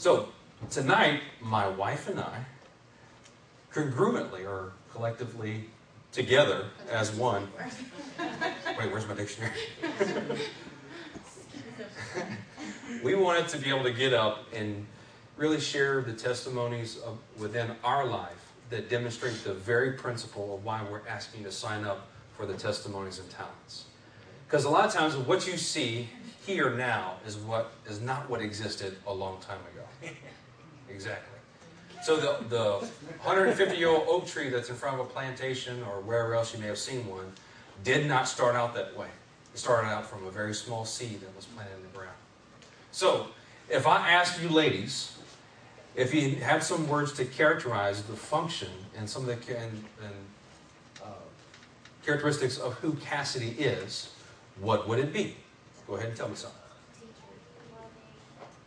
So, tonight, my wife and I, congruently or collectively together as one. Wait, where's my dictionary? we wanted to be able to get up and really share the testimonies of, within our life that demonstrate the very principle of why we're asking to sign up for the testimonies and talents. Because a lot of times what you see here now is what is not what existed a long time ago. Exactly. So the, the 150 year old oak tree that's in front of a plantation or wherever else you may have seen one did not start out that way. It started out from a very small seed that was planted in the ground. So if I ask you ladies, if you had some words to characterize the function and some of the and, and, uh, characteristics of who Cassidi is, what would it be? Go ahead and tell me something.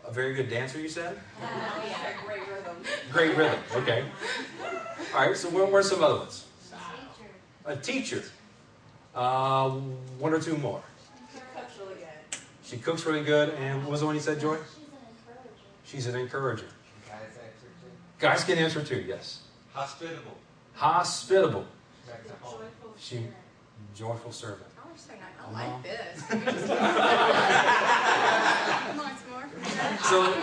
A very good dancer, you said? yeah, great rhythm. Great rhythm, okay. All right, so where, where's some other ones? A teacher. Uh, one or two more. She cooks really good. She cooks really good, and what was the one you said, Joy? She's an encourager. Guys answer too. Guys can answer too, yes. Hospitable. Hospitable. Back to home. She, joyful servant. I was saying, I Uh-huh. like this. Nice more. So, No, now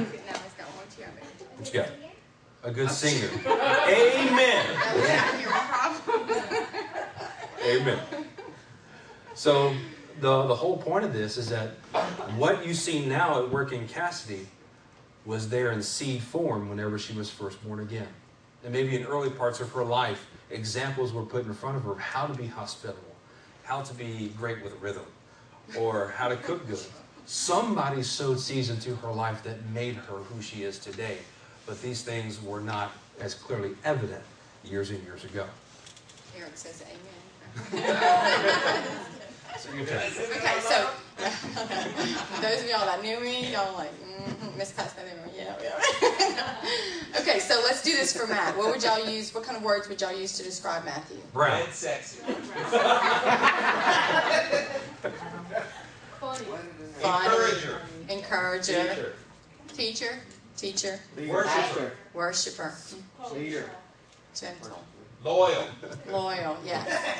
he's got one too. What you got? A good singer. Amen. Yeah, you're a problem. Amen. So the the whole point of this is that what you see now at work in Cassidi was there in seed form whenever she was first born again. And maybe in early parts of her life, examples were put in front of her of how to be hospitable, how to be great with rhythm, or how to cook good. Somebody sowed seeds into her life that made her who she is today. But these things were not as clearly evident years and years ago. Eric says amen. So you take it. Okay, so those of y'all that knew me, y'all like, mm-hmm, Miss Smith, yeah, yeah. okay, so let's do this for Matt. What would y'all use? What kind of words would y'all use to describe Matthew? Brown. And sexy. Funny. Encourager. Encourager. Teacher. Teacher. Worshiper. Worshipper. Leader. Gentle. Loyal. Loyal, yes.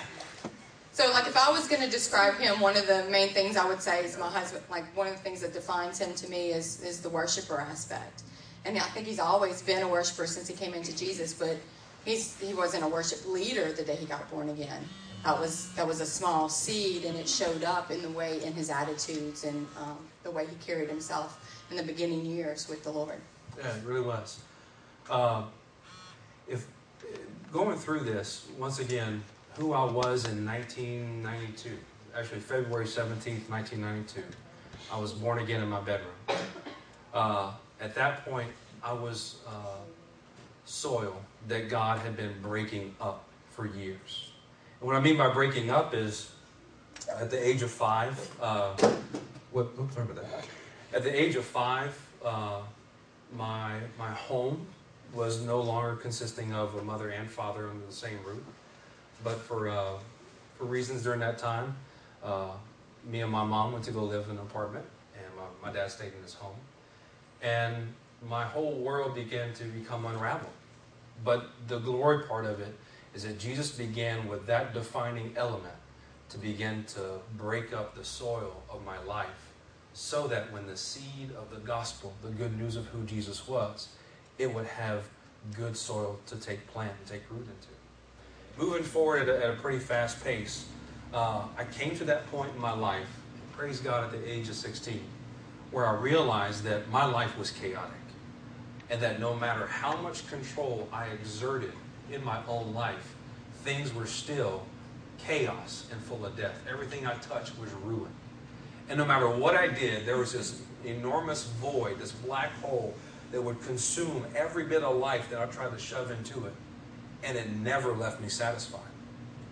So, like, if I was going to describe him, one of the main things I would say is my husband. Like, one of the things that defines him to me is is the worshiper aspect. And I think he's always been a worshiper since he came into Jesus. But he's he wasn't a worship leader the day he got born again. That was that was a small seed, and it showed up in the way in his attitudes and um, the way he carried himself in the beginning years with the Lord. Yeah, it really was. Um, if going through this once again, who I was in 1992, actually February 17th, 1992, I was born again in my bedroom. Uh, at that point, I was uh, soil that God had been breaking up for years. And what I mean by breaking up is, at the age of five, uh, what, oops, that. At the age of five, uh, my my home was no longer consisting of a mother and father under the same roof, but for uh, for reasons during that time, uh, me and my mom went to go live in an apartment, and my, my dad stayed in his home, and my whole world began to become unraveled. But the glory part of it is that Jesus began with that defining element to begin to break up the soil of my life so that when the seed of the gospel, the good news of who Jesus was, it would have good soil to take plant and take root into. Moving forward at a, at a pretty fast pace, uh, I came to that point in my life, praise God, at the age of 16, where I realized that my life was chaotic and that no matter how much control I exerted in my own life, things were still chaos and full of death. Everything I touched was ruin. And no matter what I did, there was this enormous void, this black hole that would consume every bit of life that I tried to shove into it. And it never left me satisfied.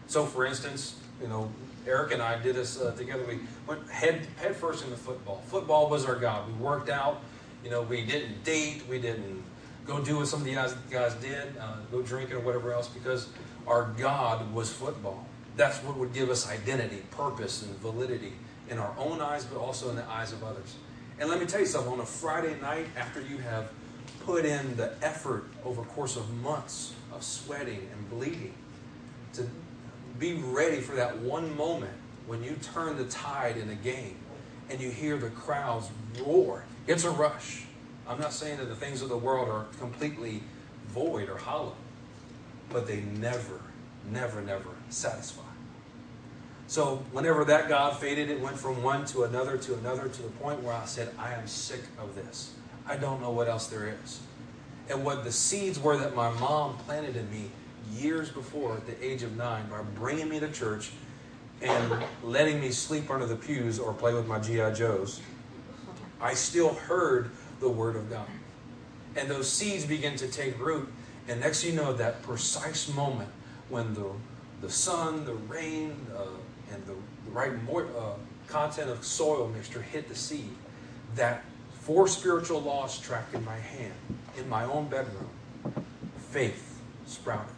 So, for instance, you know, Eric and I did this uh, together. We went head, head first into football. Football was our God. We worked out. You know, we didn't date. We didn't go do what some of the guys, guys did, uh, go drinking or whatever else, because our God was football. That's what would give us identity, purpose, and validity in our own eyes, but also in the eyes of others. And let me tell you something on a Friday night, after you have put in the effort over a course of months of sweating and bleeding, to be ready for that one moment when you turn the tide in a game and you hear the crowds roar. It's a rush. I'm not saying that the things of the world are completely void or hollow, but they never, never, never satisfy. So whenever that God faded, it went from one to another to another to the point where I said, I am sick of this. I don't know what else there is. And what the seeds were that my mom planted in me years before at the age of nine by bringing me to church and letting me sleep under the pews or play with my G.I. Joes, I still heard the Word of God. And those seeds begin to take root. And next you know, that precise moment when the, the sun, the rain, uh, and the, the right uh, content of soil mixture hit the seed, that four spiritual laws track in my hand, in my own bedroom, faith sprouted.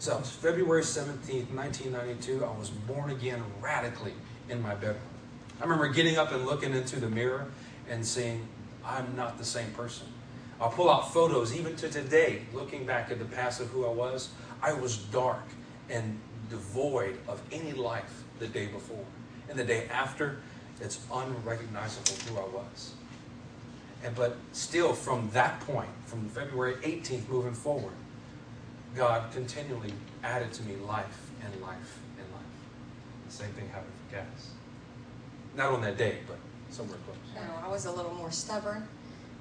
So February 17th, 1992. I was born again radically in my bedroom. I remember getting up and looking into the mirror and saying, I'm not the same person. I'll pull out photos, even to today, looking back at the past of who I was. I was dark and devoid of any life the day before. And the day after, it's unrecognizable who I was. And but still, from that point, from February 18th moving forward, God continually added to me life and life and life. The same thing happened for Cass. Not on that day, but somewhere close. No, I was a little more stubborn.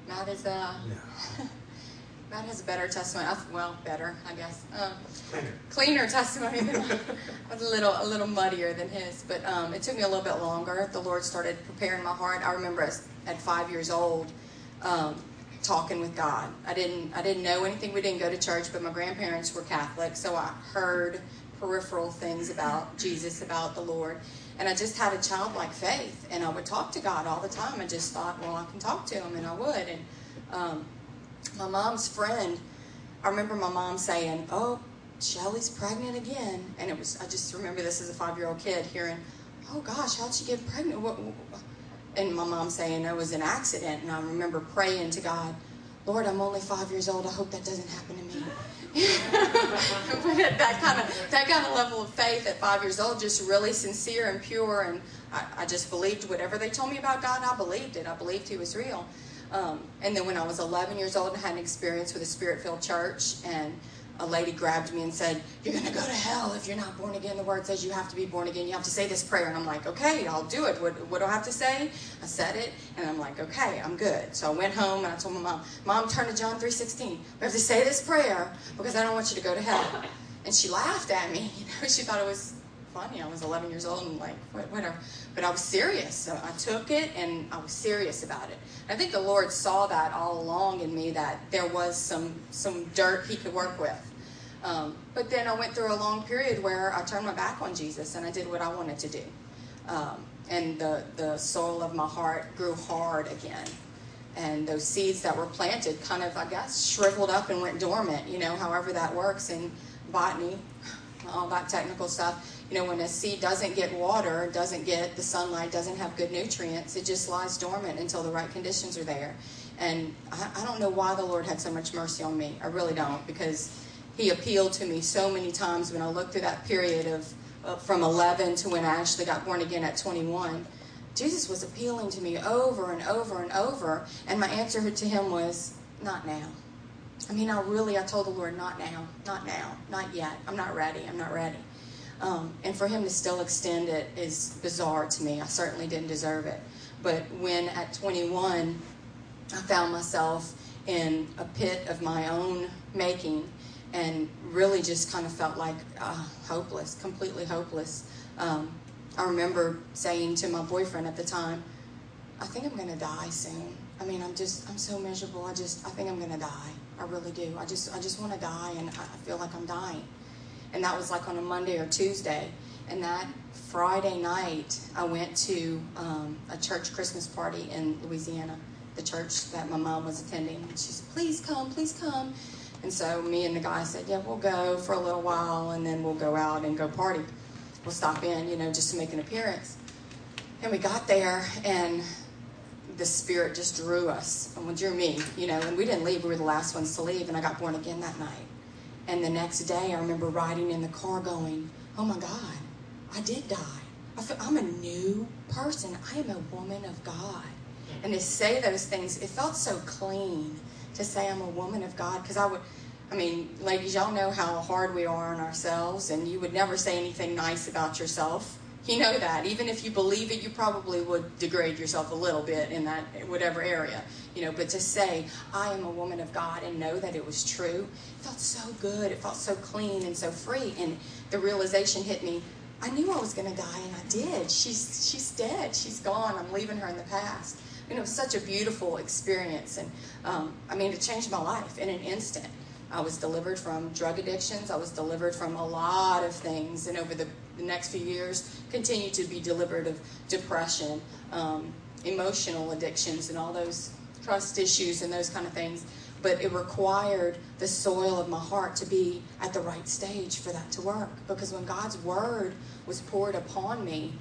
Matt is uh, Yeah. Matt has a better testimony. Well, better, I guess. Um, Cleaner. cleaner testimony than mine. was a little a little muddier than his, but um, it took me a little bit longer. The Lord started preparing my heart. I remember at five years old, um, talking with God. I didn't I didn't know anything. We didn't go to church, but my grandparents were Catholic, so I heard peripheral things about Jesus, about the Lord. And I just had a childlike faith, and I would talk to God all the time. I just thought, well, I can talk to Him, and I would. And um, my mom's friend, I remember my mom saying, "Oh, Shelly's pregnant again," and it was. I just remember this as a five-year-old kid hearing, "Oh gosh, how'd she get pregnant?" What, what? And my mom saying it was an accident, and I remember praying to God, "Lord, I'm only five years old. I hope that doesn't happen to me." that kind of that kind of level of faith at five years old, just really sincere and pure, and I, I just believed whatever they told me about God. I believed it. I believed He was real. Um, and then when I was 11 years old, I had an experience with a spirit-filled church, and a lady grabbed me and said, "You're going to go to hell if you're not born again." The word says you have to be born again. You have to say this prayer, and I'm like, "Okay, I'll do it." What, what do I have to say? I said it, and I'm like, "Okay, I'm good." So I went home and I told my mom, "Mom, turn to John 3:16. We have to say this prayer because I don't want you to go to hell." And she laughed at me. You know, she thought it was funny. I was 11 years old and like whatever. But I was serious. So I took it and I was serious about it. I think the Lord saw that all along in me that there was some some dirt He could work with. Um, but then I went through a long period where I turned my back on Jesus and I did what I wanted to do. Um, and the, the soil of my heart grew hard again. And those seeds that were planted kind of, I guess, shriveled up and went dormant, you know, however that works in botany, all that technical stuff. You know, when a seed doesn't get water, doesn't get the sunlight, doesn't have good nutrients, it just lies dormant until the right conditions are there. And I, I don't know why the Lord had so much mercy on me. I really don't, because He appealed to me so many times when I looked through that period of uh, from 11 to when I actually got born again at 21. Jesus was appealing to me over and over and over, and my answer to Him was, "Not now." I mean, I really, I told the Lord, not now, not now, not yet. I'm not ready. I'm not ready. Um, and for him to still extend it is bizarre to me. I certainly didn't deserve it. But when at 21, I found myself in a pit of my own making and really just kind of felt like uh, hopeless, completely hopeless. Um, I remember saying to my boyfriend at the time, I think I'm going to die soon. I mean, I'm just, I'm so miserable. I just, I think I'm going to die. I really do. I just, I just want to die, and I feel like I'm dying. And that was like on a Monday or Tuesday. And that Friday night, I went to um, a church Christmas party in Louisiana, the church that my mom was attending. And she said, "Please come, please come." And so me and the guy said, "Yeah, we'll go for a little while, and then we'll go out and go party. We'll stop in, you know, just to make an appearance." And we got there, and the Spirit just drew us, and drew me, you know, and we didn't leave. We were the last ones to leave, and I got born again that night. And the next day, I remember riding in the car going, oh my God, I did die. I feel, I'm a new person. I am a woman of God. And to say those things, it felt so clean to say I'm a woman of God because I would, I mean, ladies, y'all know how hard we are on ourselves, and you would never say anything nice about yourself. You know that. Even if you believe it, you probably would degrade yourself a little bit in that whatever area. You know, but to say, I am a woman of God and know that it was true, it felt so good. It felt so clean and so free. And the realization hit me, I knew I was gonna die and I did. She's she's dead. She's gone. I'm leaving her in the past. You know, it was such a beautiful experience and um, I mean it changed my life in an instant. I was delivered from drug addictions. I was delivered from a lot of things, and over the, the next few years, continue to be delivered of depression, um, emotional addictions, and all those trust issues and those kind of things. But it required the soil of my heart to be at the right stage for that to work. Because when God's word was poured upon me,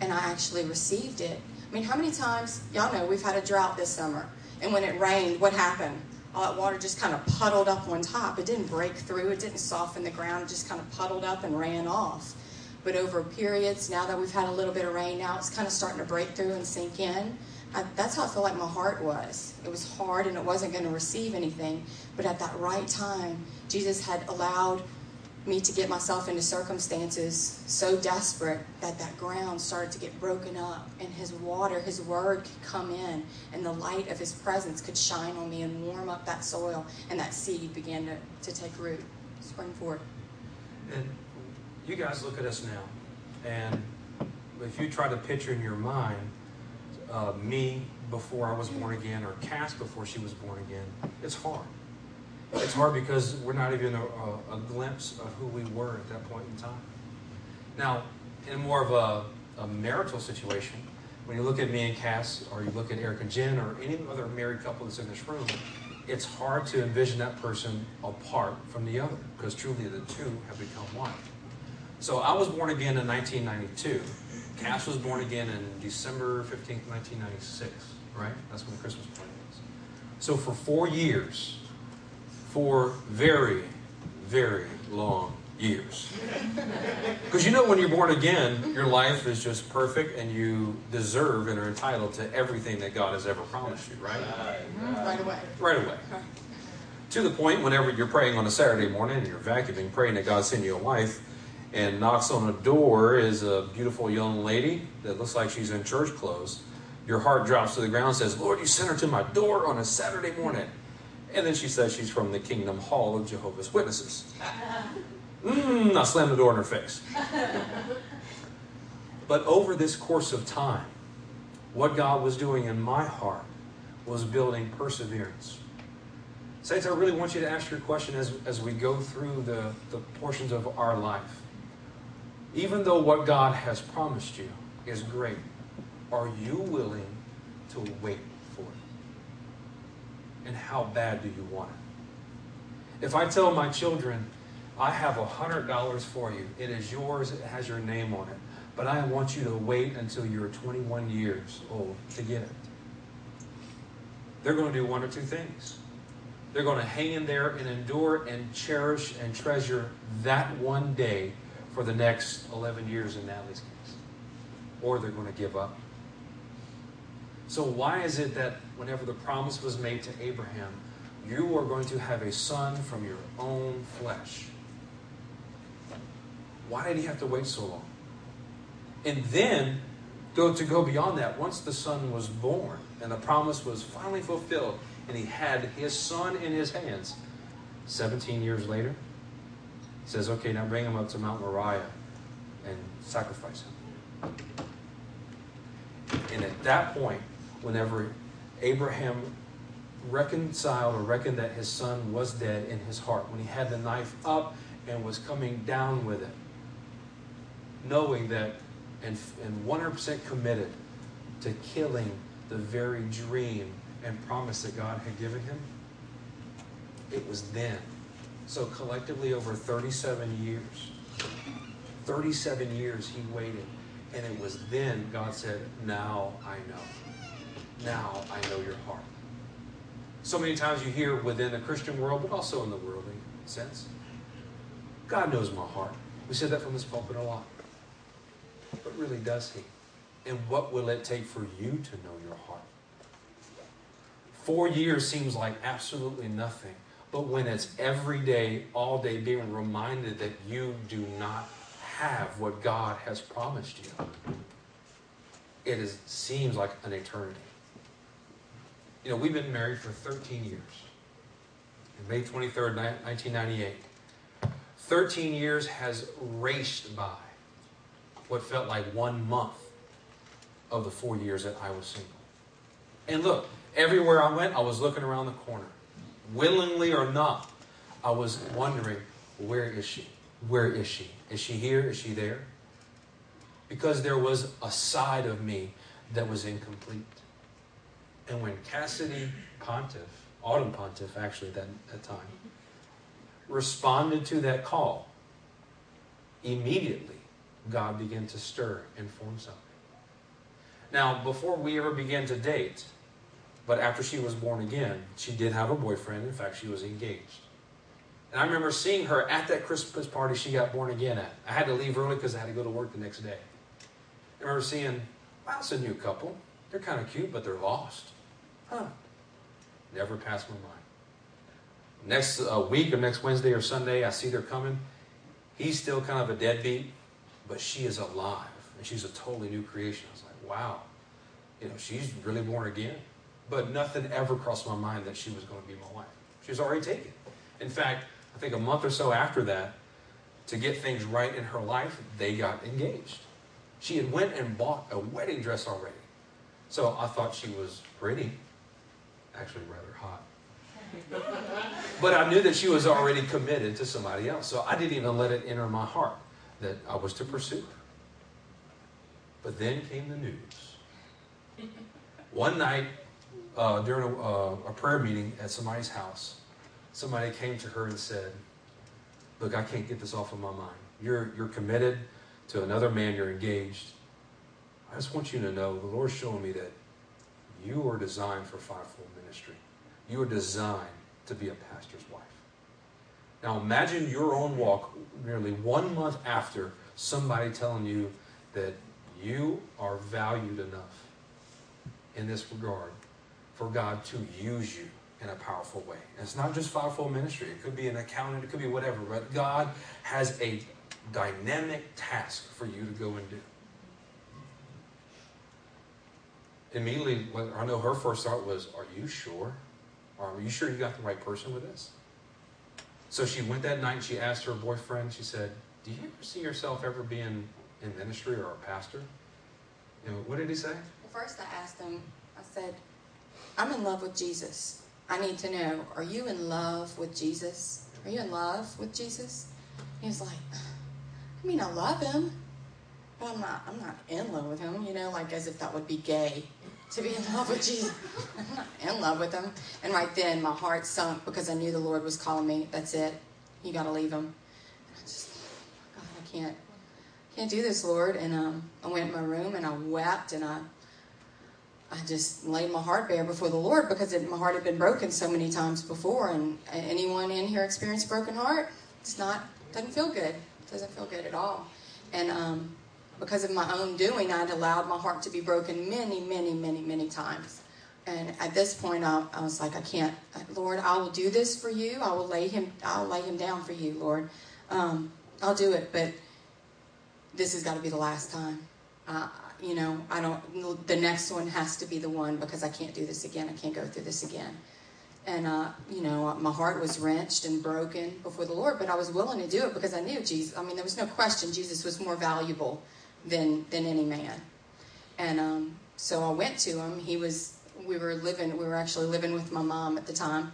and I actually received it. I mean, how many times, y'all know, we've had a drought this summer, and when it rained, what happened? all that water just kind of puddled up on top. It didn't break through, it didn't soften the ground, it just kind of puddled up and ran off. But over periods, now that we've had a little bit of rain, now it's kind of starting to break through and sink in. I, that's how I feel like my heart was. It was hard and it wasn't going to receive anything. But at that right time, Jesus had allowed me to get myself into circumstances so desperate that that ground started to get broken up and his water his word could come in and the light of his presence could shine on me and warm up that soil and that seed began to, to take root spring forward and you guys look at us now and if you try to picture in your mind uh, me before i was born again or cass before she was born again it's hard it's hard because we're not even a, a, a, glimpse of who we were at that point in time. Now, in more of a, a, marital situation, when you look at me and Cass, or you look at Eric and Jen, or any other married couple that's in this room, it's hard to envision that person apart from the other because truly the two have become one. So I was born again in 1992. Cass was born again in December 15th, 1996, right? That's when the Christmas party was. So for four years, for very, very long years. Because you know, when you're born again, your life is just perfect and you deserve and are entitled to everything that God has ever promised you, right? Right away. Right away. To the point, whenever you're praying on a Saturday morning and you're vacuuming, praying that God send you a wife, and knocks on the door is a beautiful young lady that looks like she's in church clothes, your heart drops to the ground and says, Lord, you sent her to my door on a Saturday morning. And then she says she's from the Kingdom Hall of Jehovah's Witnesses. Mmm, I slammed the door in her face. But over this course of time, what God was doing in my heart was building perseverance. Saints, I really want you to ask your question as, as we go through the, the portions of our life. Even though what God has promised you is great, are you willing to wait for it? and how bad do you want it? If I tell my children, I have a $100 for you, it is yours, it has your name on it, but I want you to wait until you're 21 years old to get it. They're going to do one or two things. They're going to hang in there and endure and cherish and treasure that one day for the next 11 years in Natalie's case. Or they're going to give up so, why is it that whenever the promise was made to Abraham, you are going to have a son from your own flesh? Why did he have to wait so long? And then, go to go beyond that, once the son was born and the promise was finally fulfilled, and he had his son in his hands, 17 years later, says, okay, now bring him up to Mount Moriah and sacrifice him. And at that point, whenever Abraham reconciled or reckoned that his son was dead in his heart, when he had the knife up and was coming down with it, knowing that and, and 100% committed to killing the very dream and promise that God had given him, it was then. So collectively over 37 years, 37 years he waited. And it was then God said, Now I know. now I know your heart. So many times you hear within the Christian world, but also in the worldly sense, God knows my heart. We said that from this pulpit a lot. But really, does He? And what will it take for you to know your heart? Four years seems like absolutely nothing. But when it's every day, all day, being reminded that you do not have what God has promised you, it is, seems like an eternity. You know, we've been married for 13 years. May 23rd, 1998. 13 years has raced by what felt like one month of the four years that I was single. And look, everywhere I went, I was looking around the corner. Willingly or not, I was wondering, where is she? Where is she? Is she here? Is she there? Because there was a side of me that was incomplete. And when Cassidi Pontiff, Autumn Pontiff actually that, that time, responded to that call, immediately God began to stir and form something. Now, before we ever began to date, but after she was born again, she did have a boyfriend. In fact, she was engaged. And I remember seeing her at that Christmas party she got born again at. I had to leave early because I had to go to work the next day. I remember seeing, wow, it's a new couple. They're kind of cute, but they're lost. Huh. Never passed my mind. Next uh, week or next Wednesday or Sunday, I see they're coming. He's still kind of a deadbeat, but she is alive. And she's a totally new creation. I was like, wow. You know, she's really born again. But nothing ever crossed my mind that she was going to be my wife. She was already taken. In fact, I think a month or so after that, to get things right in her life, they got engaged. She had went and bought a wedding dress already. So I thought she was pretty, actually rather hot. but I knew that she was already committed to somebody else. So I didn't even let it enter my heart that I was to pursue her. But then came the news. One night, uh, during a, uh, a prayer meeting at somebody's house, somebody came to her and said, Look, I can't get this off of my mind. You're, you're committed to another man, you're engaged. I just want you to know the Lord's showing me that you are designed for fivefold ministry. You are designed to be a pastor's wife. Now imagine your own walk nearly one month after somebody telling you that you are valued enough in this regard for God to use you in a powerful way. And it's not just fivefold ministry. It could be an accountant. It could be whatever. But God has a dynamic task for you to go and do. Immediately, I know her first thought was, Are you sure? Are you sure you got the right person with this? So she went that night and she asked her boyfriend, she said, Do you ever see yourself ever being in ministry or a pastor? Know, what did he say? Well, first I asked him, I said, I'm in love with Jesus. I need to know, are you in love with Jesus? Are you in love with Jesus? He was like, I mean, I love him, but I'm not, I'm not in love with him, you know, like as if that would be gay to be in love with Jesus. I'm not in love with him. And right then my heart sunk because I knew the Lord was calling me. That's it. You got to leave him. And I just, God, I can't, can't do this, Lord. And um, I went in my room and I wept and I I just laid my heart bare before the Lord because it, my heart had been broken so many times before. And anyone in here experienced a broken heart? It's not doesn't feel good. Doesn't feel good at all. And um, because of my own doing, I'd allowed my heart to be broken many, many, many, many times. And at this point, I, I was like, I can't, Lord. I will do this for you. I will lay him. I'll lay him down for you, Lord. Um, I'll do it, but this has got to be the last time. Uh, you know, I don't, the next one has to be the one because I can't do this again. I can't go through this again. And, uh, you know, my heart was wrenched and broken before the Lord, but I was willing to do it because I knew Jesus, I mean, there was no question Jesus was more valuable than, than any man. And um, so I went to him. He was, we were living, we were actually living with my mom at the time.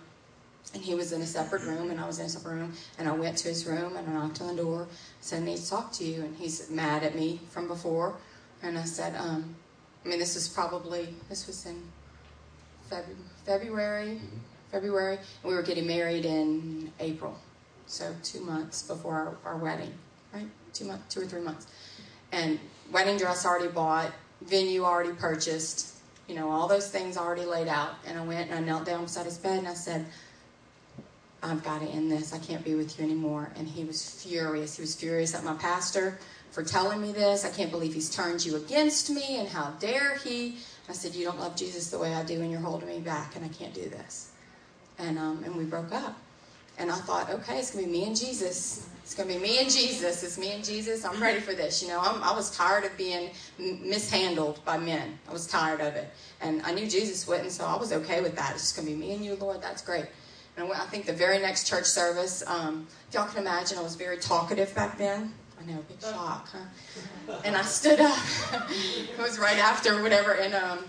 And he was in a separate room, and I was in a separate room. And I went to his room and I knocked on the door. Said, I need to talk to you. And he's mad at me from before. And I said, um, I mean, this was probably, this was in Feb- February, mm-hmm. February, and we were getting married in April. So two months before our, our wedding, right? Two months, two or three months. And wedding dress already bought, venue already purchased, You know, all those things already laid out. And I went and I knelt down beside his bed and I said, I've got to end this. I can't be with you anymore. And he was furious. He was furious at my pastor for telling me this. I can't believe he's turned you against me, and how dare he? I said, You don't love Jesus the way I do, and you're holding me back, and I can't do this. And, um, and we broke up. And I thought, okay, it's going to be me and Jesus. It's going to be me and Jesus. It's me and Jesus. I'm ready for this. You know, I'm, i was tired of being mishandled by men. I was tired of it. And I knew Jesus wouldn't, so I was okay with that. It's just going to be me and you, Lord. That's great. And I think the very next church service, um, if y'all can imagine, I was very talkative back then. I know, big shock, huh? And I stood up. it was right after whatever, and um,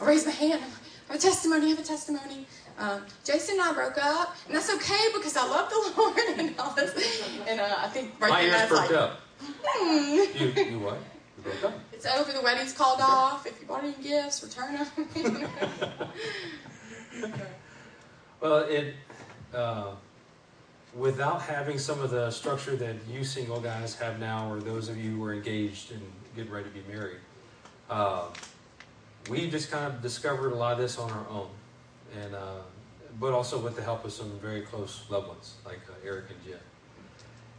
I raised my hand. I have a testimony. I have a testimony. Um, Jason and I broke up, and that's okay because I love the Lord and all this. And uh, I think right My ears perked like, up. hmm. You, you what? You broke up? It's over. The wedding's called off. If you bought any gifts, return them. okay. Well, it uh, without having some of the structure that you single guys have now, or those of you who are engaged and getting ready to be married, uh, we just kind of discovered a lot of this on our own, and uh, but also with the help of some very close loved ones like uh, Eric and Jen.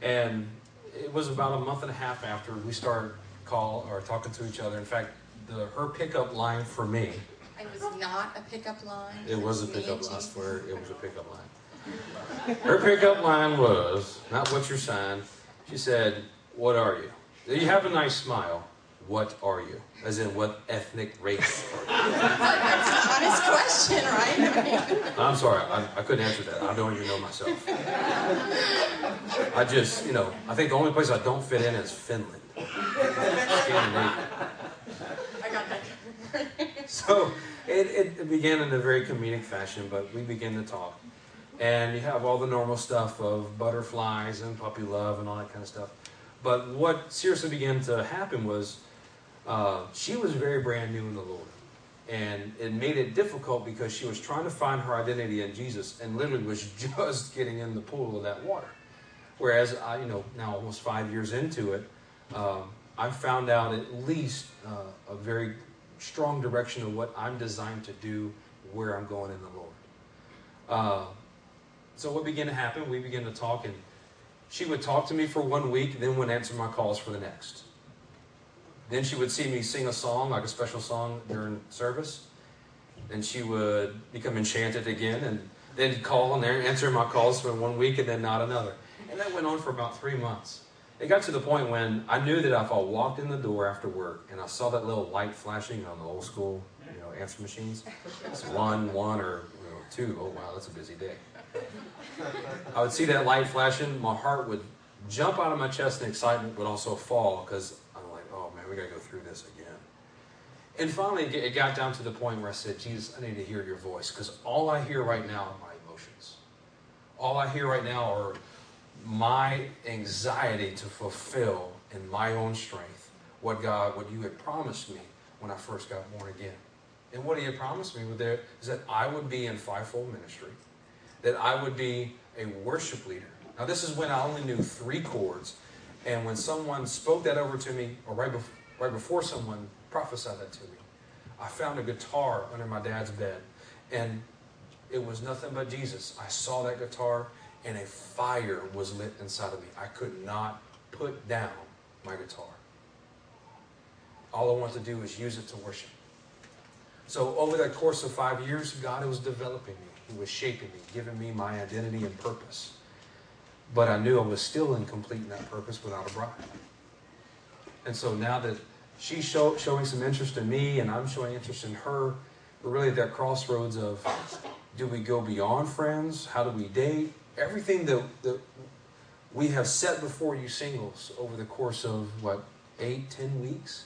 And it was about a month and a half after we started call or talking to each other. In fact, the her pickup line for me. it was not a pickup line. It was a pickup line. I swear it was a pickup line. Her pickup line was not what's your sign. She said, What are you? You have a nice smile. What are you? As in, what ethnic race are you? That's an honest question, right? I'm sorry, I, I couldn't answer that. I don't even know myself. I just, you know, I think the only place I don't fit in is Finland. Scandinavia. I got that. So it, it began in a very comedic fashion, but we began to talk. And you have all the normal stuff of butterflies and puppy love and all that kind of stuff. But what seriously began to happen was uh, she was very brand new in the Lord. And it made it difficult because she was trying to find her identity in Jesus and literally was just getting in the pool of that water. Whereas I, you know, now almost five years into it, um, I've found out at least uh, a very strong direction of what I'm designed to do, where I'm going in the Lord. Uh, so what began to happen? We began to talk, and she would talk to me for one week, then would answer my calls for the next. Then she would see me sing a song, like a special song during service. Then she would become enchanted again, and then call and answer my calls for one week, and then not another. And that went on for about three months. It got to the point when I knew that if I walked in the door after work and I saw that little light flashing on the old school, you know, answer machines, it's one, one, or you know, two. Oh wow, that's a busy day. I would see that light flashing, my heart would jump out of my chest in excitement, but also fall because I'm like, oh man, we got to go through this again. And finally, it got down to the point where I said, Jesus, I need to hear your voice because all I hear right now are my emotions. All I hear right now are my anxiety to fulfill in my own strength what God, what you had promised me when I first got born again. And what he had promised me is that I would be in fivefold ministry, that I would be a worship leader. Now, this is when I only knew three chords, and when someone spoke that over to me, or right, bef- right before someone prophesied that to me, I found a guitar under my dad's bed, and it was nothing but Jesus. I saw that guitar, and a fire was lit inside of me. I could not put down my guitar. All I wanted to do was use it to worship. So, over that course of five years, God was developing me. Was shaping me, giving me my identity and purpose. But I knew I was still incomplete in that purpose without a bride. And so now that she's show, showing some interest in me and I'm showing interest in her, we're really at that crossroads of do we go beyond friends? How do we date? Everything that, that we have set before you singles over the course of what, eight, ten weeks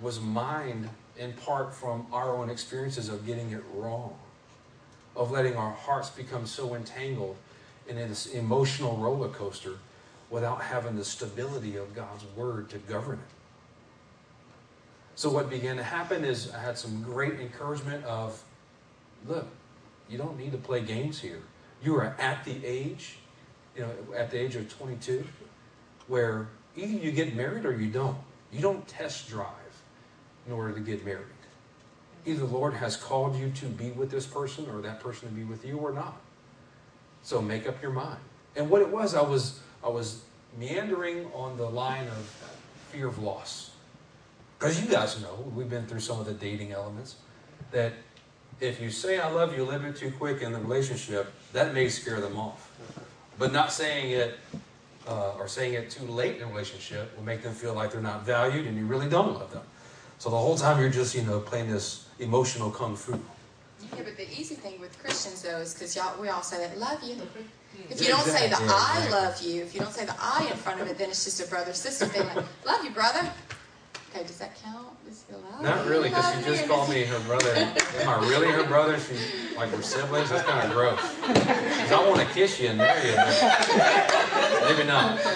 was mined in part from our own experiences of getting it wrong, of letting our hearts become so entangled in this emotional roller coaster without having the stability of God's word to govern it. So what began to happen is I had some great encouragement of, look, you don't need to play games here. You are at the age, you know, at the age of 22, where either you get married or you don't. You don't test drive in order to get married. Either the Lord has called you to be with this person or that person to be with you or not. So make up your mind. And what it was, I was I was meandering on the line of fear of loss. Because you guys know, we've been through some of the dating elements, that if you say I love you a little bit too quick in the relationship, that may scare them off. But not saying it uh, or saying it too late in a relationship will make them feel like they're not valued and you really don't love them. So the whole time you're just, you know, playing this emotional kung fu. Yeah, but the easy thing with Christians though is because y'all we all say that love you. If you don't say the. Yeah, I exactly. love you, if you don't say the I in front of it, then it's just a brother sister thing. Like love you, brother. Okay, does that count? Does he love Not really, because she you? just called me her brother. Am I really her brother? She like we're siblings. That's kind of gross. 'Cause I want to kiss you and marry you, but maybe not.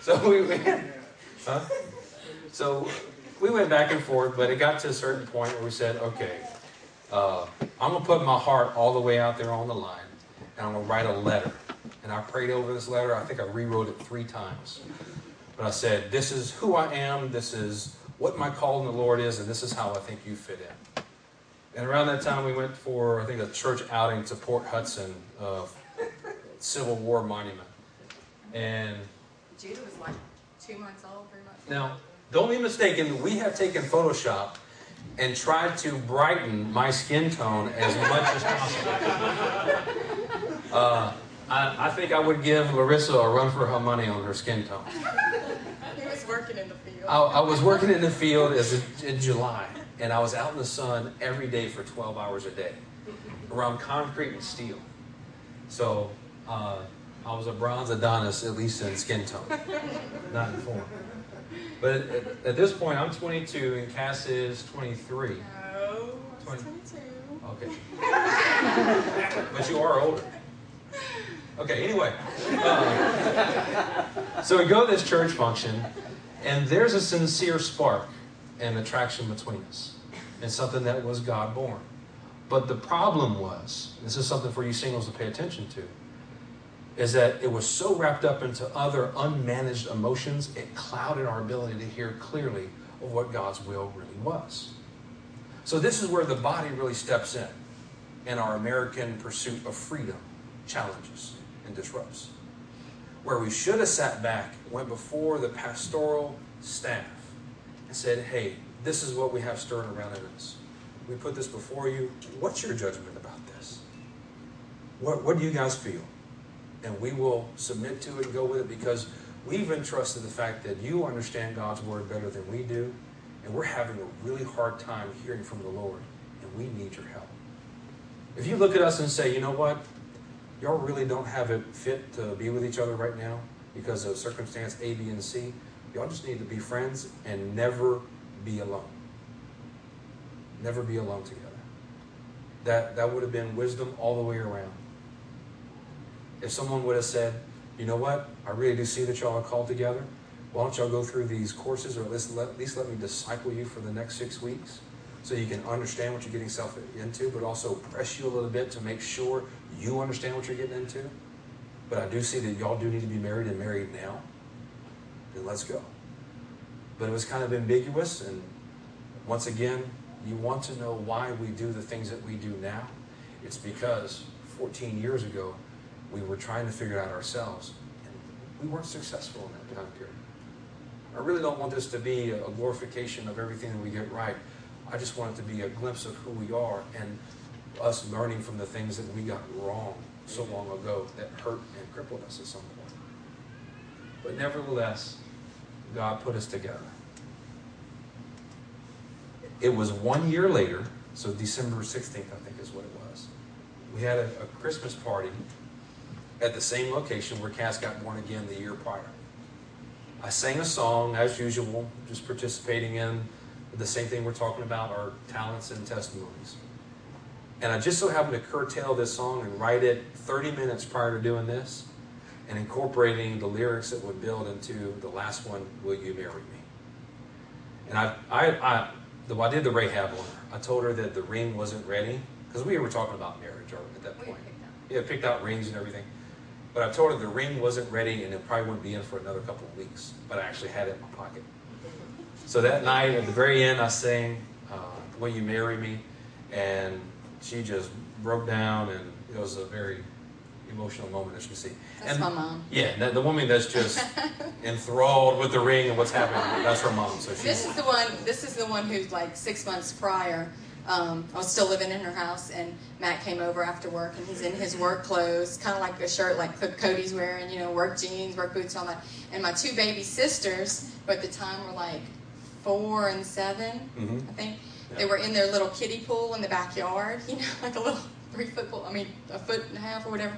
So we went, huh? So we went back and forth, but it got to a certain point where we said, okay, uh, I'm gonna put my heart all the way out there on the line, and I'm gonna write a letter. And I prayed over this letter. I think I rewrote it three times. But I said, This is who I am, this is what my call in the Lord is, and this is how I think you fit in. And around that time, we went for, I think, a church outing to Port Hudson, uh, Civil War monument. And Judah was like two months old, three months. old. now, don't be mistaken, we have taken Photoshop and tried to brighten my skin tone as much as possible. Uh, I, I think I would give Larissa a run for her money on her skin tone. He was working in the field. I, I was working in the field as a, in July, and I was out in the sun every day for 12 hours a day, around concrete and steel. So uh, I was a bronze Adonis, at least in skin tone, not in form. But at, at this point, I'm 22, and Cass is 23. No, I was 20. 22. Okay. but you are older. Okay, anyway. Uh, so we go to this church function, and there's a sincere spark and attraction between us, and something that was God born. But the problem was this is something for you singles to pay attention to is that it was so wrapped up into other unmanaged emotions, it clouded our ability to hear clearly of what God's will really was. So, this is where the body really steps in, and our American pursuit of freedom challenges and disrupts. Where we should have sat back, went before the pastoral staff, and said, Hey, this is what we have stirring around in us. We put this before you. What's your judgment about this? What, what do you guys feel? And we will submit to it and go with it because we've entrusted the fact that you understand God's word better than we do, and we're having a really hard time hearing from the Lord, and we need your help. If you look at us and say, you know what, y'all really don't have it fit to be with each other right now because of circumstance A, B, and C, y'all just need to be friends and never be alone. Never be alone together. That, that would have been wisdom all the way around. If someone would have said, you know what, I really do see that y'all are called together. Why don't y'all go through these courses or at least let, at least let me disciple you for the next six weeks so you can understand what you're getting yourself into, but also press you a little bit to make sure you understand what you're getting into. But I do see that y'all do need to be married and married now. Then let's go. But it was kind of ambiguous, and once again, you want to know why we do the things that we do now. It's because 14 years ago, we were trying to figure it out ourselves, and we weren't successful in that time period. I really don't want this to be a glorification of everything that we get right. I just want it to be a glimpse of who we are and us learning from the things that we got wrong so long ago that hurt and crippled us at some point. But nevertheless, God put us together. It was one year later, so December 16th, I think is what it was. We had a, a Christmas party at the same location where Cass got born again the year prior. I sang a song as usual, just participating in the same thing we're talking about our talents and testimonies. And I just so happened to curtail this song and write it 30 minutes prior to doing this and incorporating the lyrics that would build into the last one, Will You Marry Me? And I, I, I, the, I did the Rahab on her. I told her that the ring wasn't ready because we were talking about marriage at that point. up. Yeah, picked out rings and everything. But I told her the ring wasn't ready and it probably wouldn't be in for another couple of weeks. But I actually had it in my pocket. So that night, at the very end, I sang, uh, will you marry me? And she just broke down, and it was a very emotional moment, as you can see. That's and my mom. yeah, the, the woman that's just enthralled with the ring and what's happening. That's her mom. So This is the one. This is the one who's like six months prior. Um, I was still living in her house, and Matt came over after work, and he's in his work clothes, kind of like a shirt like Cody's wearing, you know, work jeans, work boots, all that. And my two baby sisters, who at the time were like four and 7 Mhm. I think. Yeah. They were in their little kiddie pool in the backyard, you know, like a little three foot pool. I mean, a foot and a half or whatever.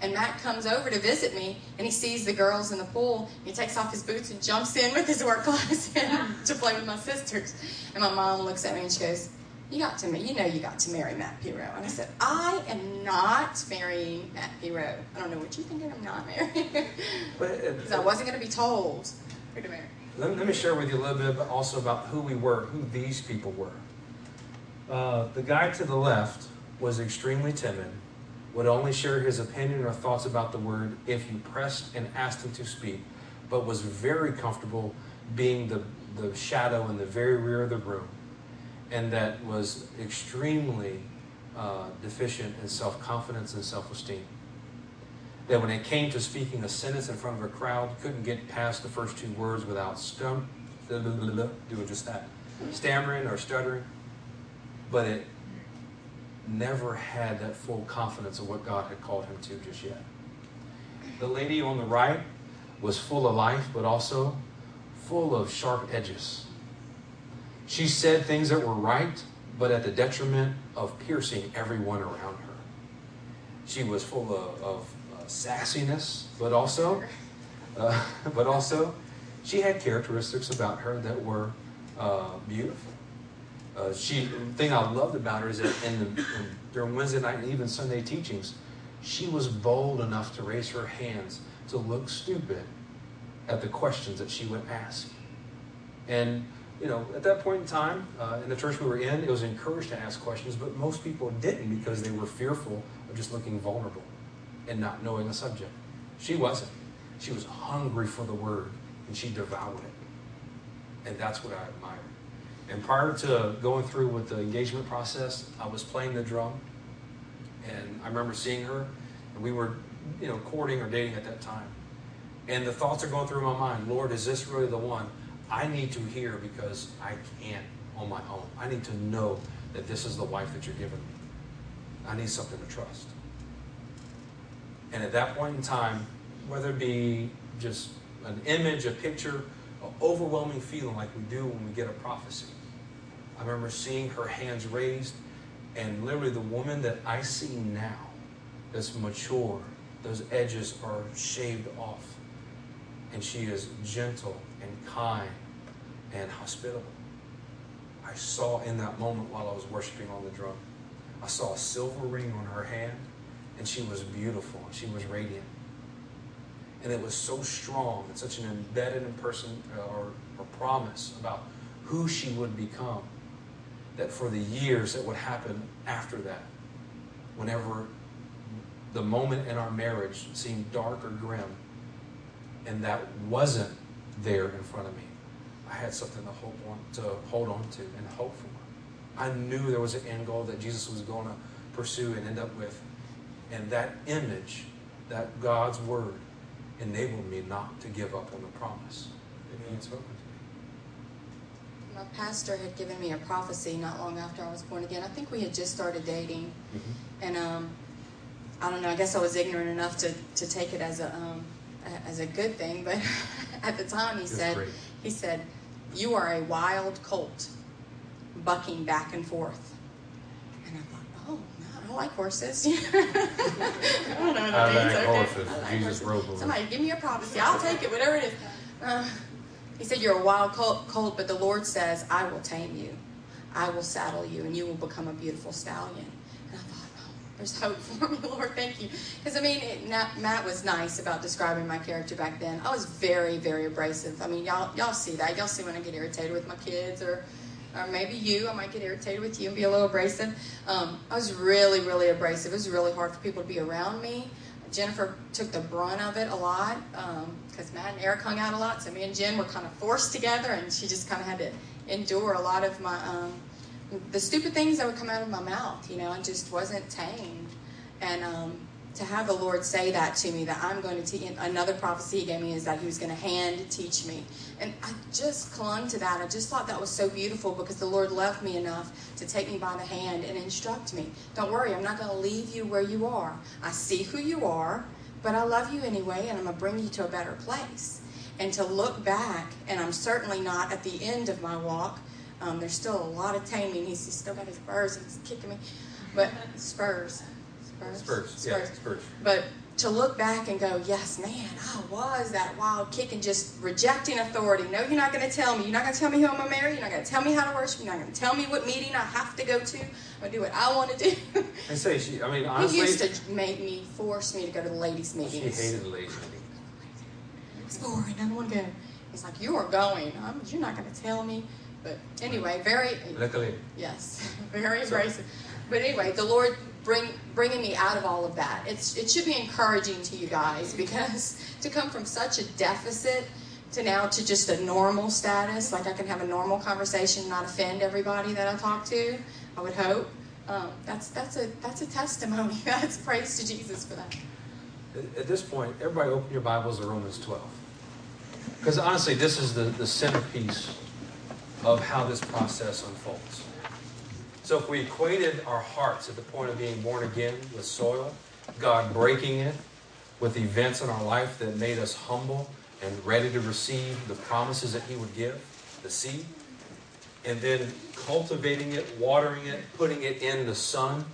And Matt comes over to visit me, and he sees the girls in the pool. He takes off his boots and jumps in with his work clothes in to play with my sisters. And my mom looks at me and she goes, "You got to, ma- you know, you got to marry Matt Pirot." And I said, "I am not marrying Matt Pirot. I don't know what you're thinking. I'm not marrying But because I wasn't going to be told who to marry." Let, let me share with you a little bit about, also about who we were, who these people were. Uh, the guy to the left was extremely timid, would only share his opinion or thoughts about the word if you pressed and asked him to speak, but was very comfortable being the, the shadow in the very rear of the room, and that was extremely uh, deficient in self confidence and self esteem that when it came to speaking a sentence in front of a crowd, couldn't get past the first two words without stum, doing just that, stammering or stuttering. But it never had that full confidence of what God had called him to just yet. The lady on the right was full of life, but also full of sharp edges. She said things that were right, but at the detriment of piercing everyone around her. She was full of, of uh, sassiness, but also, uh, but also, she had characteristics about her that were uh, beautiful. Uh, she, the thing I loved about her is that in the, in, during Wednesday night and even Sunday teachings, she was bold enough to raise her hands to look stupid at the questions that she would ask. And you know, at that point in time, uh, in the church we were in, it was encouraged to ask questions, but most people didn't because they were fearful of just looking vulnerable and not knowing the subject. She wasn't. She was hungry for the word and she devoured it. And that's what I admire. And prior to going through with the engagement process, I was playing the drum. And I remember seeing her, and we were, you know, courting or dating at that time. And the thoughts are going through my mind Lord, is this really the one? I need to hear because I can't on my own. I need to know that this is the wife that you're giving me. I need something to trust. And at that point in time, whether it be just an image, a picture, an overwhelming feeling like we do when we get a prophecy, I remember seeing her hands raised, and literally the woman that I see now, that's mature, those edges are shaved off, and she is gentle and kind and hospitable. I saw in that moment while I was worshiping on the drum, I saw a silver ring on her hand, and she was beautiful, she was radiant. And it was so strong and such an embedded in person uh, or, or promise about who she would become that for the years that would happen after that, whenever the moment in our marriage seemed dark or grim, and that wasn't there in front of me, I had something to hope on, to hold on to and hope for. I knew there was an end goal that Jesus was going to pursue and end up with, and that image, that God's word, enabled me not to give up on the promise that He had spoken to me. My pastor had given me a prophecy not long after I was born again. I think we had just started dating, and um, I don't know. I guess I was ignorant enough to, to take it as a um, a- as a good thing. But at the time, he said great. he said, "You are a wild colt, bucking back and forth." And I thought, "Oh, no, I like horses." I don't know what I means. like okay. horses. I like Jesus horses. Somebody give me a prophecy. I'll take it, whatever it is. Uh, he said, You're a wild colt, colt, but the Lord says, I will tame you. I will saddle you, and you will become a beautiful stallion. And I thought, Oh, there's hope for me, Lord. Thank you. Because, I mean, it, Matt was nice about describing my character back then. I was very, very abrasive. I mean, y'all, y'all see that. Y'all see when I get irritated with my kids or or maybe you, I might get irritated with you and be a little abrasive. Um, I was really, really abrasive. It was really hard for people to be around me. Jennifer took the brunt of it a lot because Matt and Eric hung out a lot. So me and Jen were kind of forced together, and she just kind of had to endure a lot of my um, the stupid things that would come out of my mouth. You know, I just wasn't tamed. And um, to have the Lord say that to me, that I'm going to teach, another prophecy he gave me is that he was going to hand teach me. And I just clung to that. I just thought that was so beautiful because the Lord loved me enough to take me by the hand and instruct me. Don't worry, I'm not going to leave you where you are. I see who you are, but I love you anyway, and I'm going to bring you to a better place. And to look back, and I'm certainly not at the end of my walk. Um, there's still a lot of taming. He's, he's still got his spurs he's kicking me. But spurs. Spurs. Spurs. Yeah, Spurs. But to look back and go, yes, man, I was that wild kick and just rejecting authority. No, you're not going to tell me. You're not going to tell me who I'm going to marry. You're not going to tell me how to worship. You're not going to tell me what meeting I have to go to. I'm going to do what I want to do. and say, she, I mean, honestly. He used to make me, force me to go to the ladies' meetings. She hated the ladies' meetings. It's boring. I don't want to go. He's like, you are going. I'm, you're not going to tell me. But anyway, very. Luckily. Yes, very abrasive. But anyway, the Lord bring, bringing me out of all of that. It's, it should be encouraging to you guys because to come from such a deficit to now to just a normal status, like I can have a normal conversation, not offend everybody that I talk to, I would hope. Um, that's that's a that's a testimony. that's praise to Jesus for that. At this point, everybody open your Bibles to Romans 12. Because honestly, this is the, the centerpiece of how this process unfolds. So if we equated our hearts at the point of being born again with soil, God breaking it with events in our life that made us humble and ready to receive the promises that He would give, the seed, and then cultivating it, watering it, putting it in the sun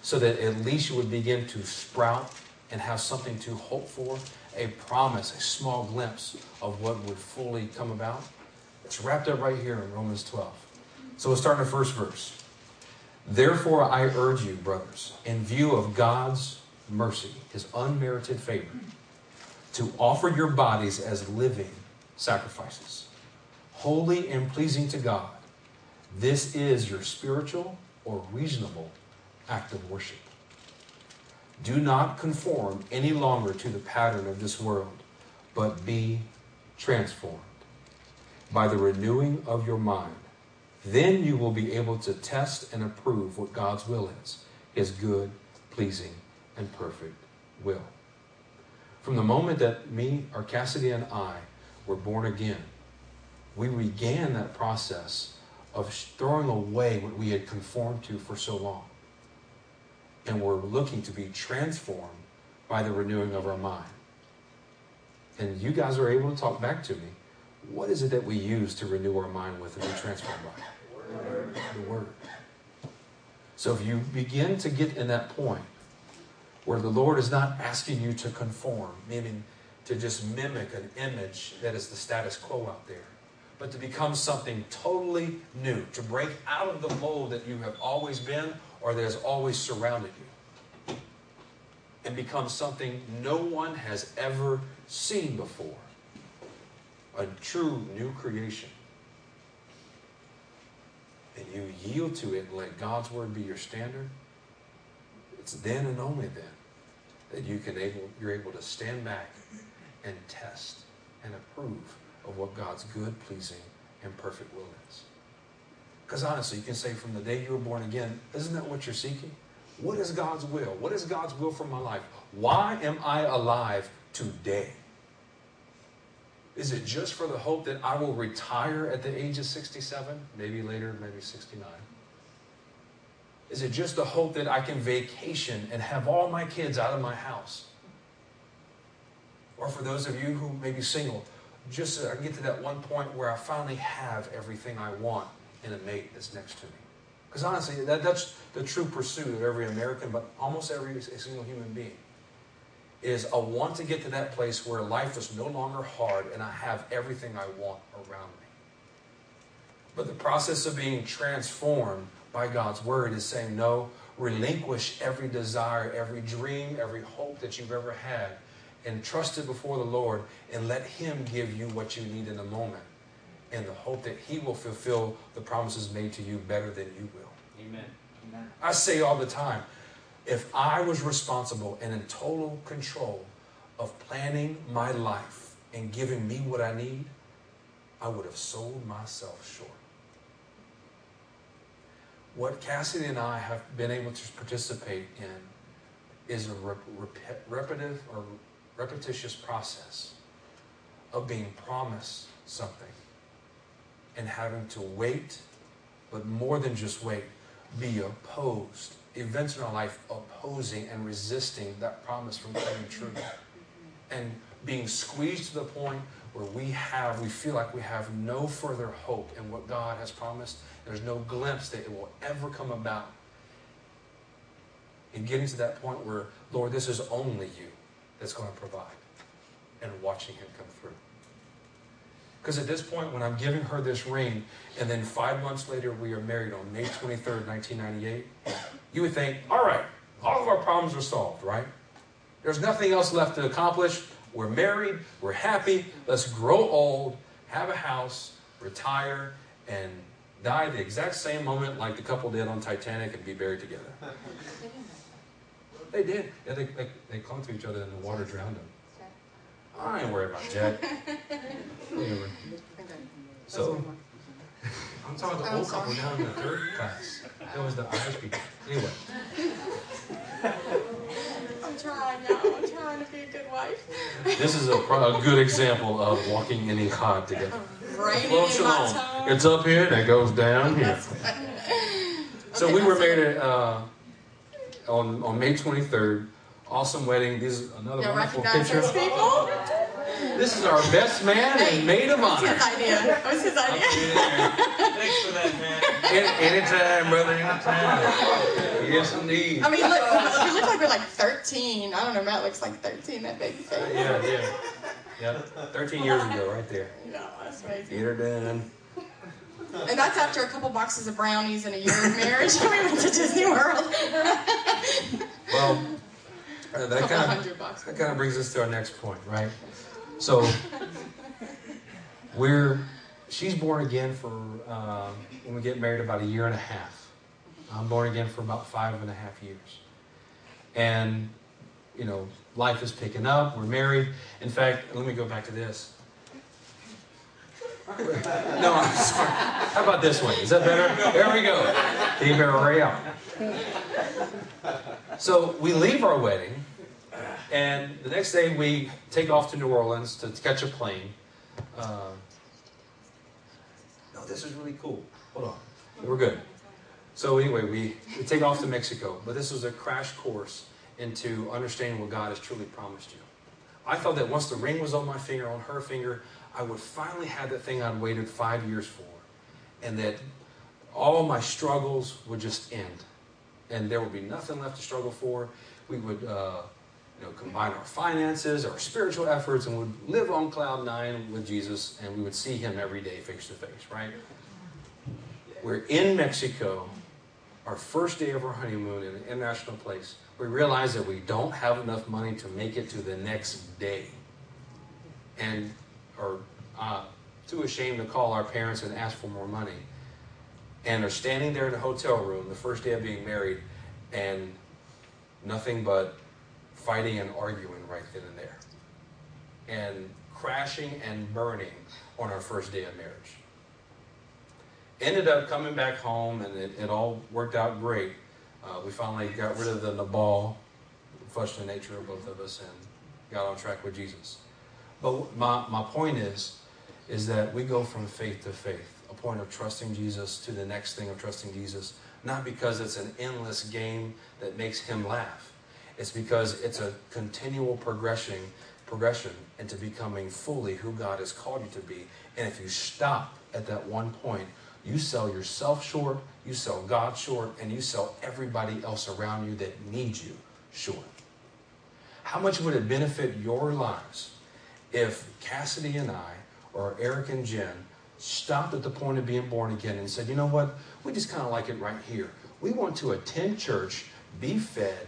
so that at least you would begin to sprout and have something to hope for, a promise, a small glimpse of what would fully come about. It's wrapped up right here in Romans 12. So we'll start in the first verse. Therefore, I urge you, brothers, in view of God's mercy, his unmerited favor, to offer your bodies as living sacrifices, holy and pleasing to God. This is your spiritual or reasonable act of worship. Do not conform any longer to the pattern of this world, but be transformed by the renewing of your mind then you will be able to test and approve what God's will is his good, pleasing, and perfect will. From the moment that me, or Cassidi, and I were born again, we began that process of throwing away what we had conformed to for so long. And we're looking to be transformed by the renewing of our mind. And you guys are able to talk back to me. What is it that we use to renew our mind with and be transformed by? The Word. So if you begin to get in that point where the Lord is not asking you to conform, meaning to just mimic an image that is the status quo out there, but to become something totally new, to break out of the mold that you have always been or that has always surrounded you, and become something no one has ever seen before a true new creation and you yield to it and let God's word be your standard, it's then and only then that you can able you're able to stand back and test and approve of what God's good, pleasing, and perfect will is. Because honestly, you can say from the day you were born again, isn't that what you're seeking? What is God's will? What is God's will for my life? Why am I alive today? Is it just for the hope that I will retire at the age of 67? Maybe later, maybe 69. Is it just the hope that I can vacation and have all my kids out of my house? Or for those of you who may be single, just so I can get to that one point where I finally have everything I want in a mate that's next to me. Because honestly, that, that's the true pursuit of every American, but almost every single human being is I want to get to that place where life is no longer hard and I have everything I want around me. But the process of being transformed by God's word is saying, no, relinquish every desire, every dream, every hope that you've ever had, and trust it before the Lord and let Him give you what you need in the moment in the hope that He will fulfill the promises made to you better than you will. Amen. Amen. I say all the time, if I was responsible and in total control of planning my life and giving me what I need, I would have sold myself short. what Cassidi and I have been able to participate in is a rep- rep- repetitive or repetitious process of being promised something and having to wait, but more than just wait, be opposed. Events in our life opposing and resisting that promise from coming true. And being squeezed to the point where we have, we feel like we have no further hope in what God has promised. There's no glimpse that it will ever come about. And getting to that point where, Lord, this is only you that's going to provide. And watching Him come through. Because at this point, when I'm giving her this ring, and then five months later we are married on May 23rd, 1998, you would think, all right, all of our problems are solved, right? There's nothing else left to accomplish. We're married, we're happy, let's grow old, have a house, retire, and die the exact same moment like the couple did on Titanic and be buried together. They did. Yeah, they, they, they clung to each other and the water drowned them. I ain't worried about Jack. Whatever. So, I'm talking about the I'm old couple sorry. down in the third class. That was the Irish people. Anyway, I'm trying, y'all. I'm trying to be a good wife. this is a, a good example of walking in Echad together. Raining Well, in my shalom. It's up here and it goes down here. So we were that's married uh, on, on May 23rd. Awesome wedding. This is another Y'all wonderful recognize picture. those people? This is our best man and maid of It was honor. his idea. It was his idea. Thanks for that, man. Any, anytime, brother, anytime. Yes, indeed. I mean, look, we look like we're like 13. I don't know, Matt looks like 13, that baby face. Yeah, yeah. Yeah, 13 years ago, right there. No, that's amazing. Get her done. And that's after a couple boxes of brownies and a year of marriage. we went to Disney World. Well, uh, that kind of that kind of brings us to our next point, right? So we're she's born again for um, when we get married about a year and a half. I'm born again for about five and a half years, and you know life is picking up. We're married. In fact, let me go back to this. No, I'm sorry. How about this way? Is that better? There we go. Keep it. So we leave our wedding, and the next day we take off to New Orleans to catch a plane. Um, no, this is really cool. Hold on. We're good. So anyway, we, we take off to Mexico, but this was a crash course into understanding what God has truly promised you. I thought that once the ring was on my finger, on her finger, I would finally have that thing I'd waited five years for, and that all my struggles would just end, and there would be nothing left to struggle for. We would, uh, you know, combine our finances, our spiritual efforts, and would live on cloud nine with Jesus, and we would see Him every day, face to face. Right? We're in Mexico, our first day of our honeymoon in an international place. We realize that we don't have enough money to make it to the next day, and are uh, too ashamed to call our parents and ask for more money. And are standing there in a hotel room the first day of being married, and nothing but fighting and arguing right then and there, and crashing and burning on our first day of marriage. Ended up coming back home, and it, it all worked out great. Uh, we finally got rid of the Nabal, frustrating nature of both of us, and got on track with Jesus. But my, my point is, is that we go from faith to faith, a point of trusting Jesus to the next thing of trusting Jesus, not because it's an endless game that makes him laugh. It's because it's a continual progression, progression into becoming fully who God has called you to be. And if you stop at that one point, you sell yourself short, you sell God short, and you sell everybody else around you that needs you short. How much would it benefit your lives if Cassidi and I, or Eric and Jen, stopped at the point of being born again and said, you know what, we just kind of like it right here. We want to attend church, be fed,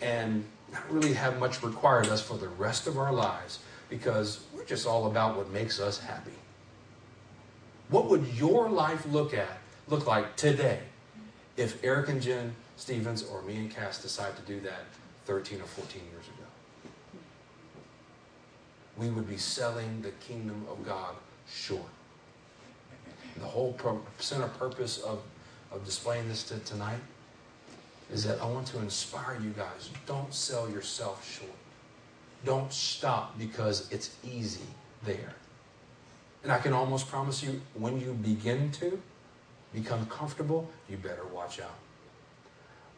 and not really have much required of us for the rest of our lives because we're just all about what makes us happy. What would your life look at look like today if Eric and Jen Stevens or me and Cass decide to do that 13 or 14 years ago? We would be selling the kingdom of God short. The whole center purpose of, of displaying this to tonight is that I want to inspire you guys. Don't sell yourself short. Don't stop because it's easy there. And I can almost promise you, when you begin to become comfortable, you better watch out.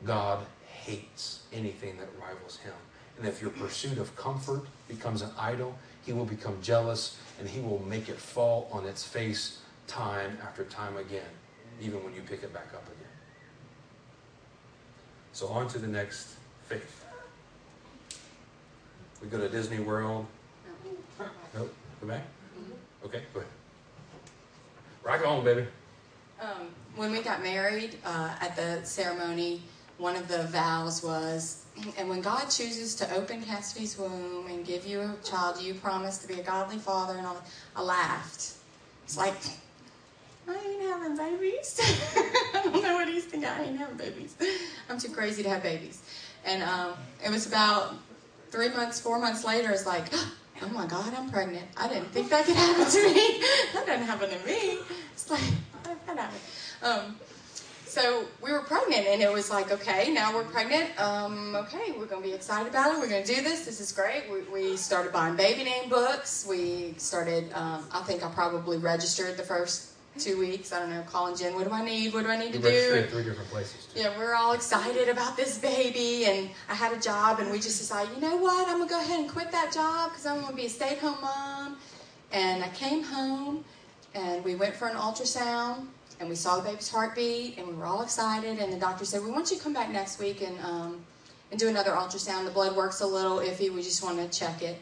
God hates anything that rivals him. And if your pursuit of comfort becomes an idol, he will become jealous and he will make it fall on its face time after time again, even when you pick it back up again. So, on to the next faith. We go to Disney World. Nope. Go back? Okay, go ahead. Rock on, baby. Um, when we got married uh, at the ceremony, one of the vows was, and when God chooses to open Cassidi's womb and give you a child, you promise to be a godly father. And all. I laughed. It's like I ain't having babies. I don't know what he's thinking. I ain't having babies. I'm too crazy to have babies. And um, it was about three months, four months later. It's like, oh my God, I'm pregnant. I didn't think that could happen to me. that doesn't happen to me. It's like that happened. Um, so we were pregnant, and it was like, okay, now we're pregnant. Um, okay, we're going to be excited about it. We're going to do this. This is great. We, we started buying baby name books. We started. Um, I think I probably registered the first two weeks. I don't know, calling Jen, what do I need? What do I need to You registered do? at three different places. Too. Yeah, we're all excited about this baby, and I had a job, and we just decided, you know what? I'm gonna go ahead and quit that job because I'm gonna be a stay-at-home mom. And I came home, and we went for an ultrasound, and we saw the baby's heartbeat, and we were all excited. And the doctor said, we want you to come back next week and um, and do another ultrasound. The blood work's a little iffy. We just want to check it.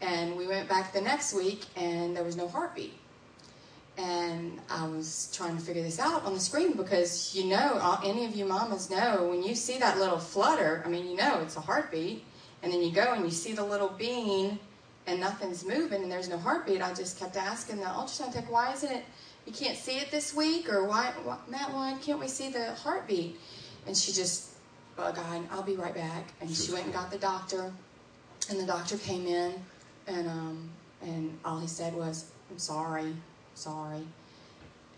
And we went back the next week, and there was no heartbeat and I was trying to figure this out on the screen because you know, all, any of you mamas know when you see that little flutter, I mean, you know it's a heartbeat, and then you go and you see the little bean and nothing's moving and there's no heartbeat. I just kept asking the ultrasound tech, why isn't it, you can't see it this week? Or why, why Matt, why can't we see the heartbeat? And she just, bug eyed, I'll be right back. And she went and got the doctor, and the doctor came in, and, um, and all he said was, I'm sorry sorry.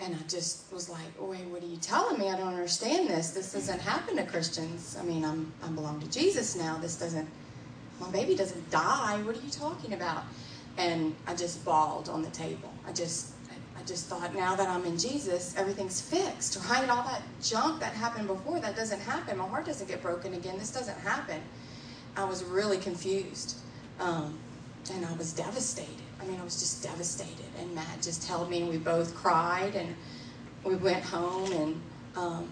And I just was like, wait, what are you telling me? I don't understand this. This doesn't happen to Christians. I mean, I'm, I belong to Jesus now. This doesn't, my baby doesn't die. What are you talking about? And I just bawled on the table. I just, just thought, now that I'm in Jesus, everything's fixed, right? All that junk that happened before, that doesn't happen. My heart doesn't get broken again. This doesn't happen. I was really confused. Um, and I was devastated. I mean, I was just devastated. And Matt just held me, and we both cried, and we went home, and um,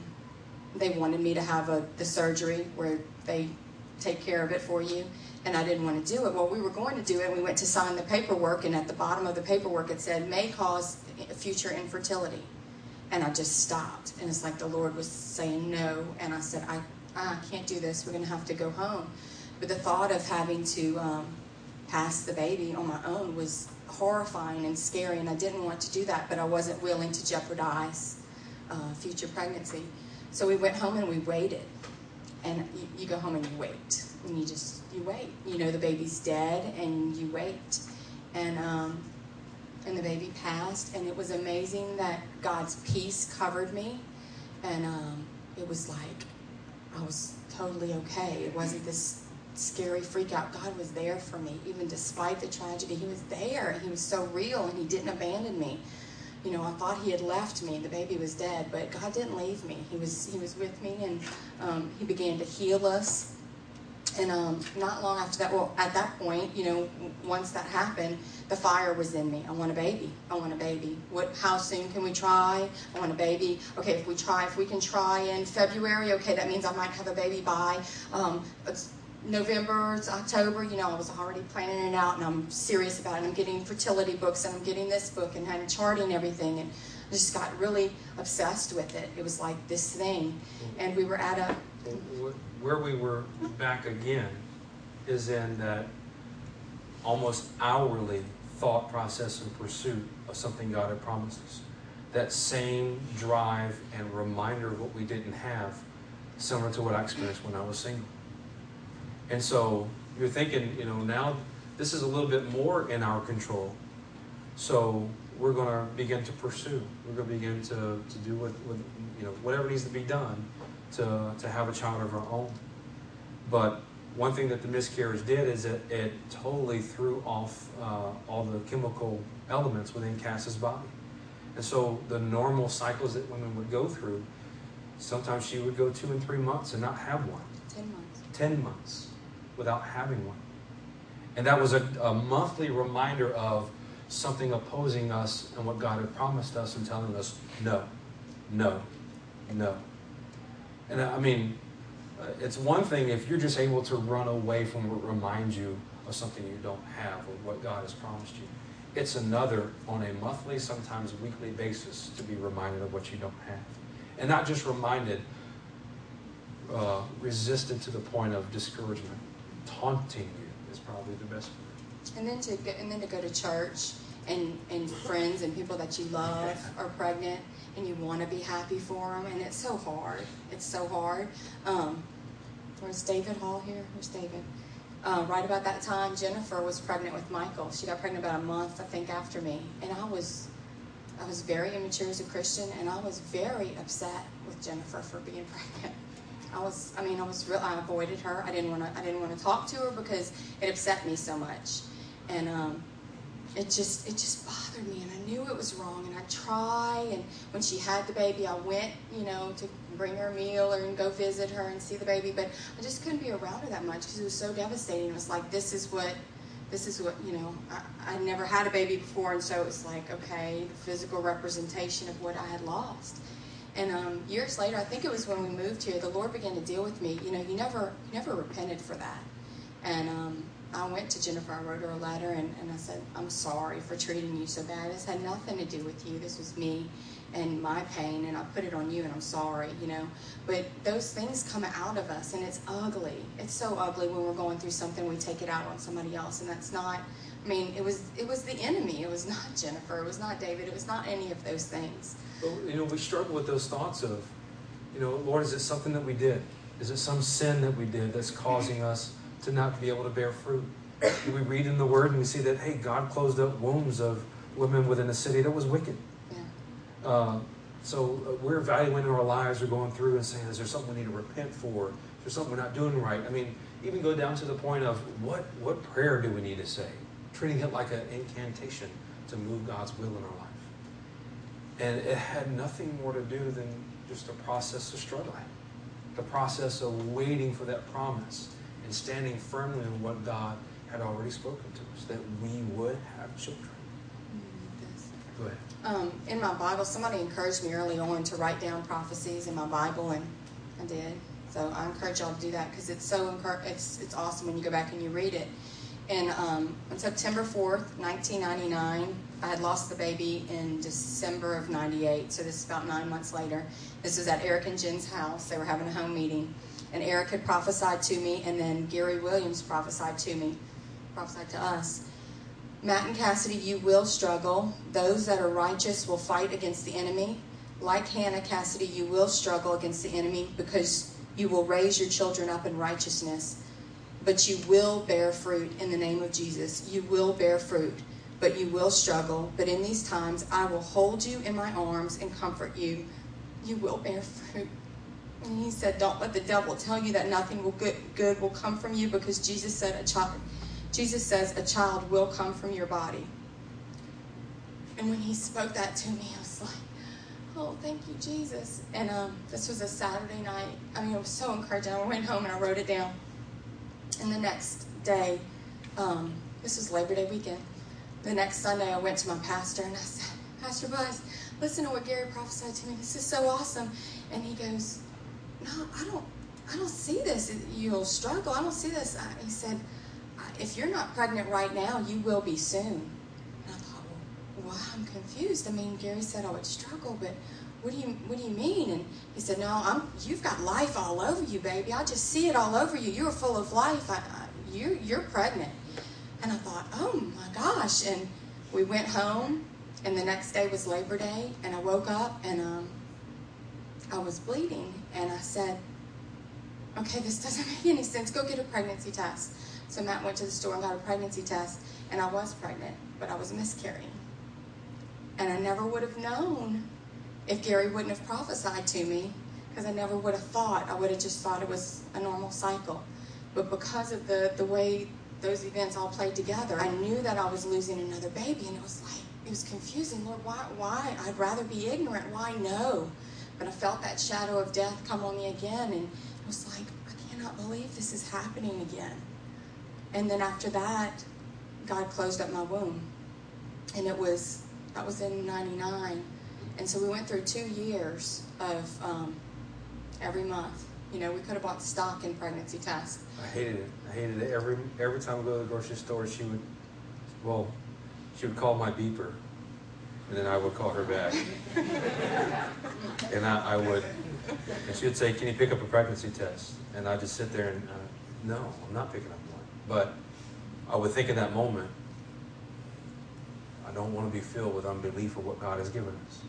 they wanted me to have a, the surgery where they take care of it for you, and I didn't want to do it. Well, we were going to do it, and we went to sign the paperwork, and at the bottom of the paperwork it said, may cause future infertility. And I just stopped, and it's like the Lord was saying no, and I said, I, I can't do this. We're going to have to go home. But the thought of having to um, pass the baby on my own was horrifying and scary, and I didn't want to do that, but I wasn't willing to jeopardize uh, future pregnancy. So we went home and we waited. And you, you, go home and you wait, and you just you wait. You know the baby's dead, and you wait. And um, and the baby passed, and it was amazing that God's peace covered me, and um, it was like I was totally okay. It wasn't this scary freak out. God was there for me, even despite the tragedy. He was there. He was so real, and He didn't abandon me. You know, I thought He had left me. The baby was dead, but God didn't leave me. He was He was with me, and um, He began to heal us. And um, not long after that, well, at that point, you know, once that happened, the fire was in me. I want a baby. I want a baby. What? How soon can we try? I want a baby. Okay, if we try, if we can try in February, okay, that means I might have a baby by um, November, October, you know, I was already planning it out and I'm serious about it. I'm getting fertility books and I'm getting this book and I'm charting everything and I just got really obsessed with it. It was like this thing. And we were at a. Where we were back again is in that almost hourly thought process and pursuit of something God had promised us. That same drive and reminder of what we didn't have, similar to what I experienced when I was single. And so you're thinking, you know, now this is a little bit more in our control. So we're going to begin to pursue. We're going to begin to, to do what, what, you know, whatever needs to be done to, to have a child of our own. But one thing that the miscarriage did is it, it totally threw off uh, all the chemical elements within Cass's body. And so the normal cycles that women would go through, sometimes she would go two and three months and not have one. Ten months. Ten months without having one. And that was a, a monthly reminder of something opposing us and what God had promised us and telling us, no, no, no. And I mean, uh, it's one thing if you're just able to run away from what reminds you of something you don't have or what God has promised you. It's another on a monthly, sometimes weekly basis to be reminded of what you don't have. And not just reminded, uh, resisted to the point of discouragement, taunting you is probably the best. And then to and then to go to church and and friends and people that you love are pregnant and you want to be happy for them and it's so hard. It's so hard. Um, where's David Hall here? Where's David? Uh, right about that time, Jennifer was pregnant with Michael. She got pregnant about a month, I think, after me, and I was I was very immature as a Christian, and I was very upset with Jennifer for being pregnant. I was, I mean, I was real. I avoided her. I didn't want to. I didn't want to talk to her because it upset me so much, and um, it just, it just bothered me. And I knew it was wrong. And I try. And when she had the baby, I went, you know, to bring her a meal or and go visit her and see the baby. But I just couldn't be around her that much because it was so devastating. It was like this is what, this is what you know. I, I never had a baby before, and so it was like okay, the physical representation of what I had lost. And um, years later, I think it was when we moved here, the Lord began to deal with me. You know, you never, you never repented for that. And um, I went to Jennifer, I wrote her a letter, and, and I said, I'm sorry for treating you so bad. This had nothing to do with you. This was me and my pain, and I put it on you, and I'm sorry, you know. But those things come out of us, and it's ugly. It's so ugly when we're going through something, we take it out on somebody else, and that's not. I mean, it was it was the enemy. It was not Jennifer. It was not David. It was not any of those things. But, you know, we struggle with those thoughts of, you know, Lord, is it something that we did? Is it some sin that we did that's causing us to not be able to bear fruit? We read in the Word and we see that, hey, God closed up wombs of women within a city that was wicked. Yeah. Uh, so uh, we're evaluating our lives, we're going through and saying, is there something we need to repent for? Is there something we're not doing right? I mean, even go down to the point of what, what prayer do we need to say? Treating it like an incantation to move God's will in our life. And it had nothing more to do than just a process of struggling, the process of waiting for that promise and standing firmly on what God had already spoken to us, that we would have children. Go ahead. Um, in my Bible, somebody encouraged me early on to write down prophecies in my Bible, and I did. So I encourage y'all to do that because it's so encour- it's it's awesome when you go back and you read it. And um, on September fourth, nineteen ninety nine, I had lost the baby in December of ninety eight. So this is about nine months later. This was at Eric and Jen's house. They were having a home meeting, and Eric had prophesied to me, and then Gary Williams prophesied to me, prophesied to us. Matt and Cassidi, you will struggle. Those that are righteous will fight against the enemy. Like Hannah, Cassidi, you will struggle against the enemy because you will raise your children up in righteousness. But you will bear fruit in the name of Jesus. You will bear fruit, but you will struggle. But in these times, I will hold you in my arms and comfort you. You will bear fruit. And he said, Don't let the devil tell you that nothing will good, good will come from you because Jesus said a child Jesus says a child will come from your body. And when he spoke that to me, I was like, oh, thank you, Jesus. And um, this was a Saturday night. I mean, it was so encouraging. I went home and I wrote it down. And the next day, um, this was Labor Day weekend. The next Sunday, I went to my pastor and I said, Pastor Buzz, listen to what Gary prophesied to me. This is so awesome. And he goes, No, I don't. I don't see this. You'll struggle. I don't see this. I, he said, if you're not pregnant right now, you will be soon. And I thought, well, well, I'm confused. I mean, Gary said I would struggle, but what do you what do you mean? And he said, no, I'm you've got life all over you, baby. I just see it all over you. You're full of life. I, I, you you're pregnant. And I thought, oh my gosh. And we went home, and the next day was Labor Day, and I woke up and um, I was bleeding, and I said, okay, this doesn't make any sense. Go get a pregnancy test. So Matt went to the store and got a pregnancy test, and I was pregnant, but I was miscarrying. And I never would have known if Gary wouldn't have prophesied to me because I never would have thought. I would have just thought it was a normal cycle. But because of the, the way those events all played together, I knew that I was losing another baby. And it was like, it was confusing. Lord, why? Why? I'd rather be ignorant. Why no? But I felt that shadow of death come on me again. And it was like, I cannot believe this is happening again. And then after that, God closed up my womb. And it was, that was in 99. And so we went through two years of um, every month. You know, we could have bought stock in pregnancy tests. I hated it. I hated it every every time I go to the grocery store. She would, well, she would call my beeper, and then I would call her back, and I, I would, and she would say, "Can you pick up a pregnancy test?" And I'd just sit there and, uh, no, I'm not picking up one. But I would think in that moment, I don't want to be filled with unbelief of what God has given us.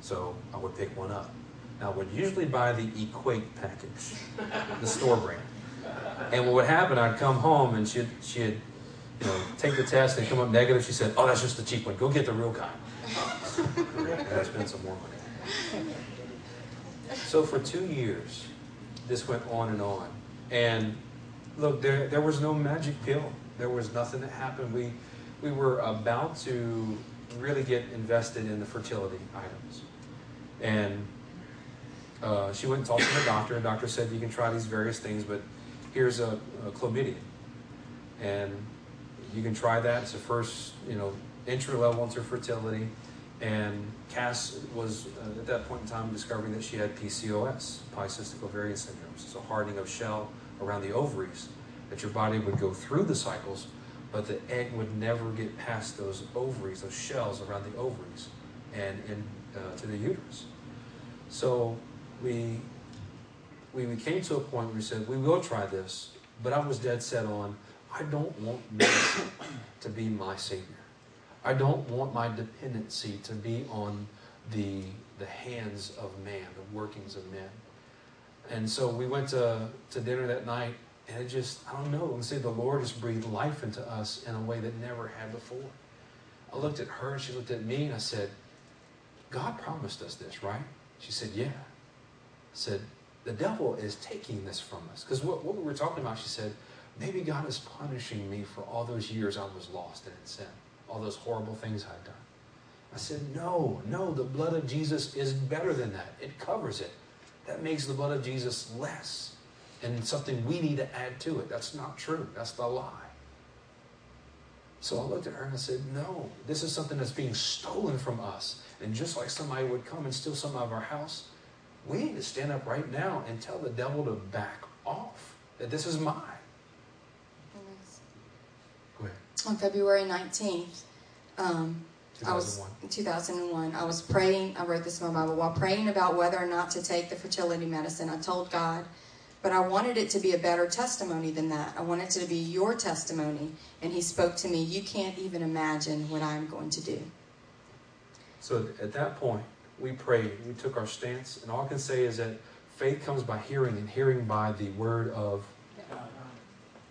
So I would pick one up. Now, I would usually buy the Equate package, the store brand. And what would happen, I'd come home and she'd, she'd you know, take the test and come up negative. She said, Oh, that's just the cheap one. Go get the real kind. I spent some more money. So for two years, this went on and on. And look, there, there was no magic pill. There was nothing that happened. We, we were about to really get invested in the fertility items. And uh, she went and talked to the doctor, and doctor said, You can try these various things, but here's a, a Clomid. And you can try that. It's the first, you know, entry level into fertility. And Cass was, uh, at that point in time, discovering that she had PCOS, polycystic ovarian syndrome. So hardening of shell around the ovaries, that your body would go through the cycles, but the egg would never get past those ovaries, those shells around the ovaries, and in, uh, to the uterus. So we, we, we came to a point where we said, we will try this, but I was dead set on, I don't want medicine to be my savior. I don't want my dependency to be on the, the hands of man, the workings of men. And so we went to, to dinner that night, and it just, I don't know, let's say the Lord just breathed life into us in a way that never had before. I looked at her, and she looked at me, and I said, God promised us this, right? She said, Yeah. I said, The devil is taking this from us. Because what, what we were talking about, she said, Maybe God is punishing me for all those years I was lost and in sin, all those horrible things I've done. I said, No, no, the blood of Jesus is better than that. It covers it. That makes the blood of Jesus less and something we need to add to it. That's not true. That's the lie. So I looked at her and I said, No, this is something that's being stolen from us. And just like somebody would come and steal some of our house, we need to stand up right now and tell the devil to back off, that this is mine. Go ahead. On February 19th, um, I was 2001. 2001. I was praying. I wrote this in my Bible while praying about whether or not to take the fertility medicine. I told God, but I wanted it to be a better testimony than that. I wanted it to be your testimony. And He spoke to me. You can't even imagine what I'm going to do. So at that point, we prayed, we took our stance, and all I can say is that faith comes by hearing, and hearing by the word of.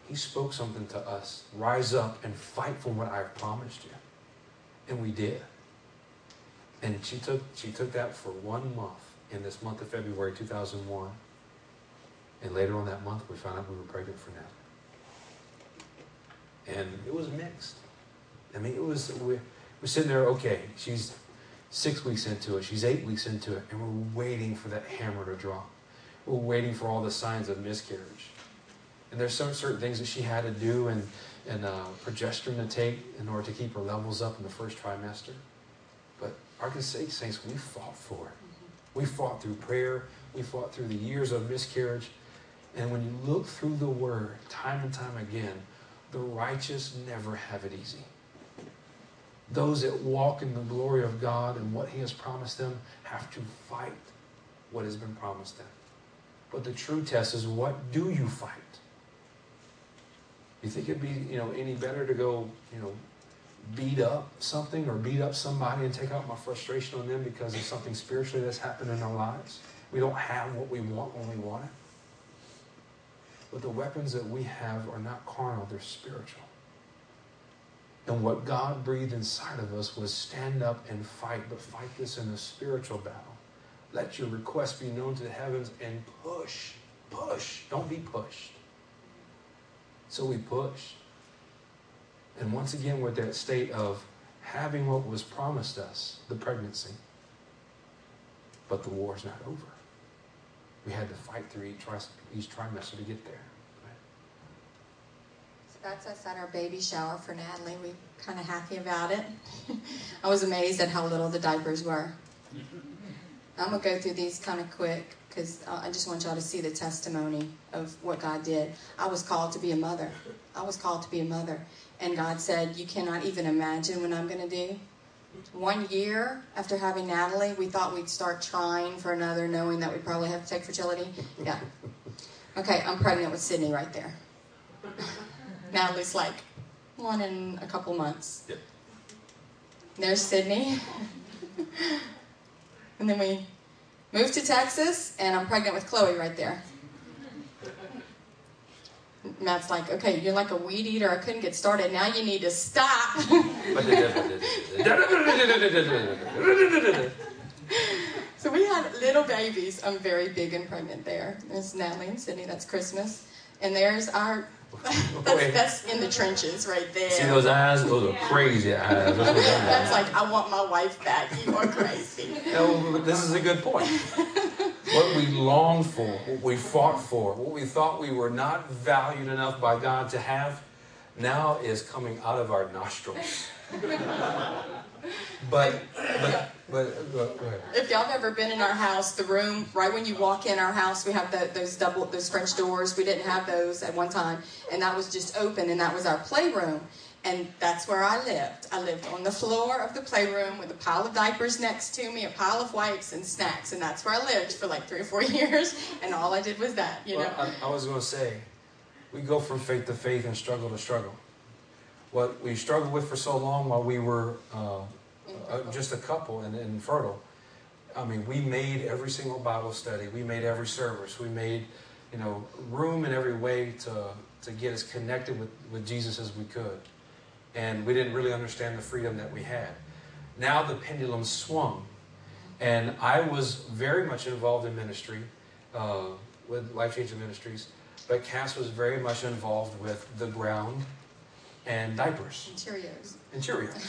He spoke something to us. Rise up and fight for what I've promised you. And we did. And she took she took that for one month in this month of February 2001. And later on that month, we found out we were pregnant for Natalie. And it was mixed. I mean, it was we're, we're sitting there. Okay, she's six weeks into it. She's eight weeks into it, and we're waiting for that hammer to drop. We're waiting for all the signs of miscarriage. And there's some certain things that she had to do and, and uh, progesterone to take in order to keep her levels up in the first trimester. But say, saints, we fought for it. We fought through prayer. We fought through the years of miscarriage. And when you look through the word time and time again, the righteous never have it easy. Those that walk in the glory of God and what He has promised them have to fight what has been promised them. But the true test is what do you fight? You think it'd be, you know, any better to go, you know, beat up something or beat up somebody and take out my frustration on them because of something spiritually that's happened in our lives? We don't have what we want when we want it. But the weapons that we have are not carnal, they're spiritual. And what God breathed inside of us was stand up and fight, but fight this in a spiritual battle. Let your request be known to the heavens and push. Push. Don't be pushed. So we pushed. And once again, we're at that state of having what was promised us, the pregnancy. But the war's not over. We had to fight through each, each trimester to get there. So that's us at our baby shower for Natalie. We are kind of happy about it. I was amazed at how little the diapers were. I'm gonna go through these kind of quick because I just want y'all to see the testimony of what God did. I was called to be a mother. I was called to be a mother, and God said, "You cannot even imagine what I'm gonna do." One year after having Natalie, we thought we'd start trying for another, knowing that we'd probably have to take fertility. Yeah. Okay, I'm pregnant with Sydney right there. Natalie's like one in a couple months. Yep. There's Sydney. and then we moved to Texas, and I'm pregnant with Chloe right there. Matt's like, okay, you're like a weed eater. I couldn't get started. Now you need to stop. so we had little babies. I'm very big and pregnant there. There's Natalie and Sydney. That's Christmas. And there's our that's, that's, in the trenches right there. See those eyes? Those are crazy eyes. That's, that's like, I want my wife back. You are crazy. no, this is a good point. what we longed for, what we fought for, what we thought we were not valued enough by God to have, now is coming out of our nostrils. but, but, but, but if y'all have ever been in our house, the room right when you walk in our house, we have the, those double those French doors. We didn't have those at one time, and that was just open, and that was our playroom. And that's where I lived. I lived on the floor of the playroom with a pile of diapers next to me, a pile of wipes and snacks, and that's where I lived for like three or four years. And all I did was that, you well, know. I, I was going to say, we go from faith to faith and struggle to struggle. What we struggled with for so long while we were uh, uh, just a couple and infertile. I mean, we made every single Bible study. We made every service. We made, you know, room in every way to, to get as connected with, with Jesus as we could and we didn't really understand the freedom that we had. Now the pendulum swung, and I was very much involved in ministry uh, with Life Changing Ministries, but Cass was very much involved with the ground and diapers. And Cheerios. And Cheerios.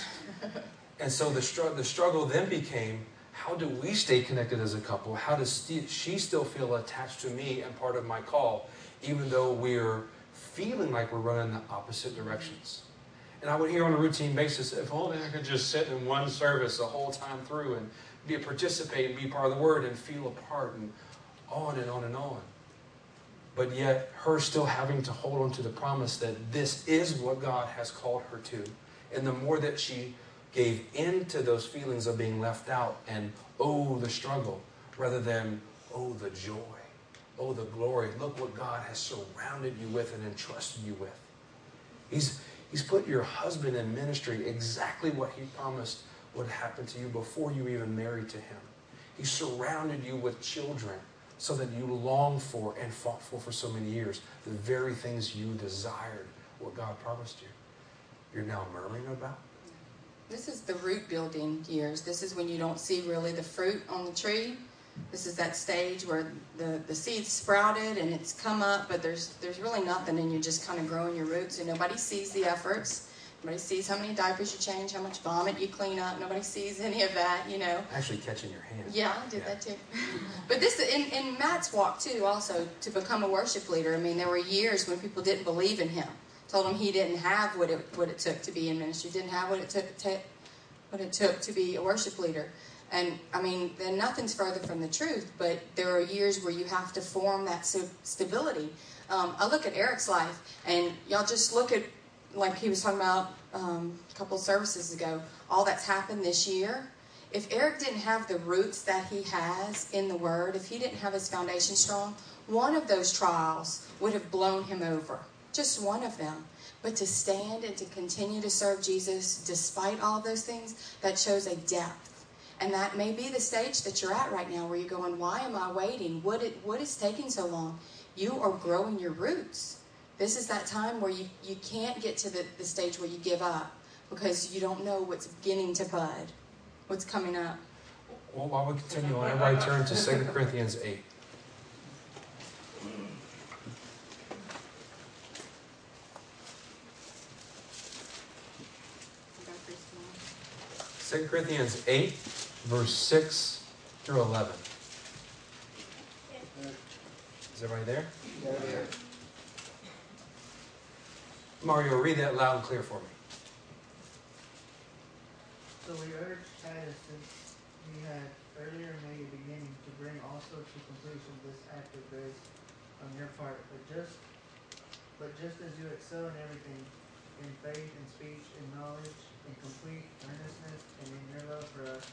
and so the, str- the struggle then became how do we stay connected as a couple? How does st- she still feel attached to me and part of my call, even though we're feeling like we're running the opposite directions? And I would hear on a routine basis, if only I could just sit in one service the whole time through and be a participate and be part of the word and feel a part and on and on and on. But yet, her still having to hold on to the promise that this is what God has called her to. And the more that she gave in to those feelings of being left out and oh, the struggle, rather than oh, the joy, oh, the glory. Look what God has surrounded you with and entrusted you with. He's, He's put your husband in ministry exactly what he promised would happen to you before you even married to him. He surrounded you with children so that you longed for and fought for for so many years the very things you desired, what God promised you. You're now murmuring about? This is the root building years. This is when you don't see really the fruit on the tree this is that stage where the, the seed's sprouted and it's come up, but there's there's really nothing, and you're just kind of growing your roots, and nobody sees the efforts. Nobody sees how many diapers you change, how much vomit you clean up. Nobody sees any of that, you know. Actually, catching your hand. Yeah, I did yeah. that too. but this, in, in Matt's walk too, also to become a worship leader. I mean, there were years when people didn't believe in him. Told him he didn't have what it what it took to be in ministry. Didn't have what it took to, what it took to be a worship leader. And I mean, then nothing's further from the truth, but there are years where you have to form that stability. Um, I look at Eric's life, and y'all just look at, like he was talking about um, a couple services ago, all that's happened this year. If Eric didn't have the roots that he has in the Word, if he didn't have his foundation strong, one of those trials would have blown him over. Just one of them. But to stand and to continue to serve Jesus despite all those things, that shows a depth and that may be the stage that you're at right now where you're going, why am I waiting? What, it, what is taking so long? You are growing your roots. This is that time where you, you can't get to the, the stage where you give up. because you don't know what's beginning to bud, what's coming up. Well, while we continue on, everybody turn to 2 Corinthians 8. Second Corinthians 8, verse 6 through 11. Is everybody there? Mario, read that loud and clear for me. So we urge Titus, since he had earlier made a beginning, to bring also to completion this act of grace on your part. But just, but just as you excel in everything, in faith and speech, in knowledge, in complete earnestness, and in your love for us,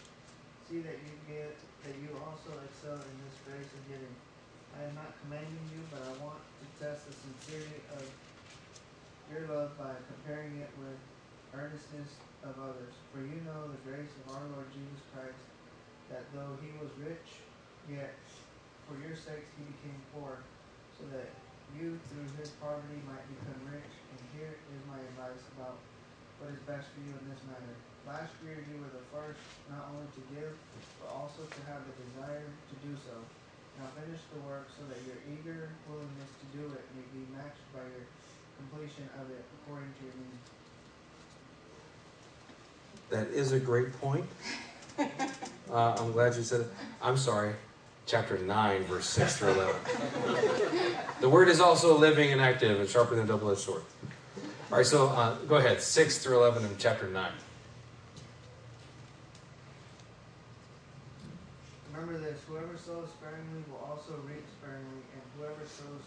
see that you get that you also excel in this grace of giving. I am not commanding you, but I want to test the sincerity of your love by comparing it with earnestness of others. For you know the grace of our Lord Jesus Christ, that though he was rich, yet for your sakes he became poor, so that you through his poverty might become rich. And here is my advice about what is best for you in this matter. Last year you were the first not only to give, but also to have the desire to do so. Now finish the work so that your eager willingness to do it may be matched by your completion of it according to your needs. That is a great point. Uh, I'm glad you said it. I'm sorry. Chapter 9, verse 6 through 11. the word is also living and active and sharper than a double edged sword. All right, so uh, go ahead. 6 through 11 in chapter 9. Remember this whoever sows sparingly will also reap sparingly, and whoever sows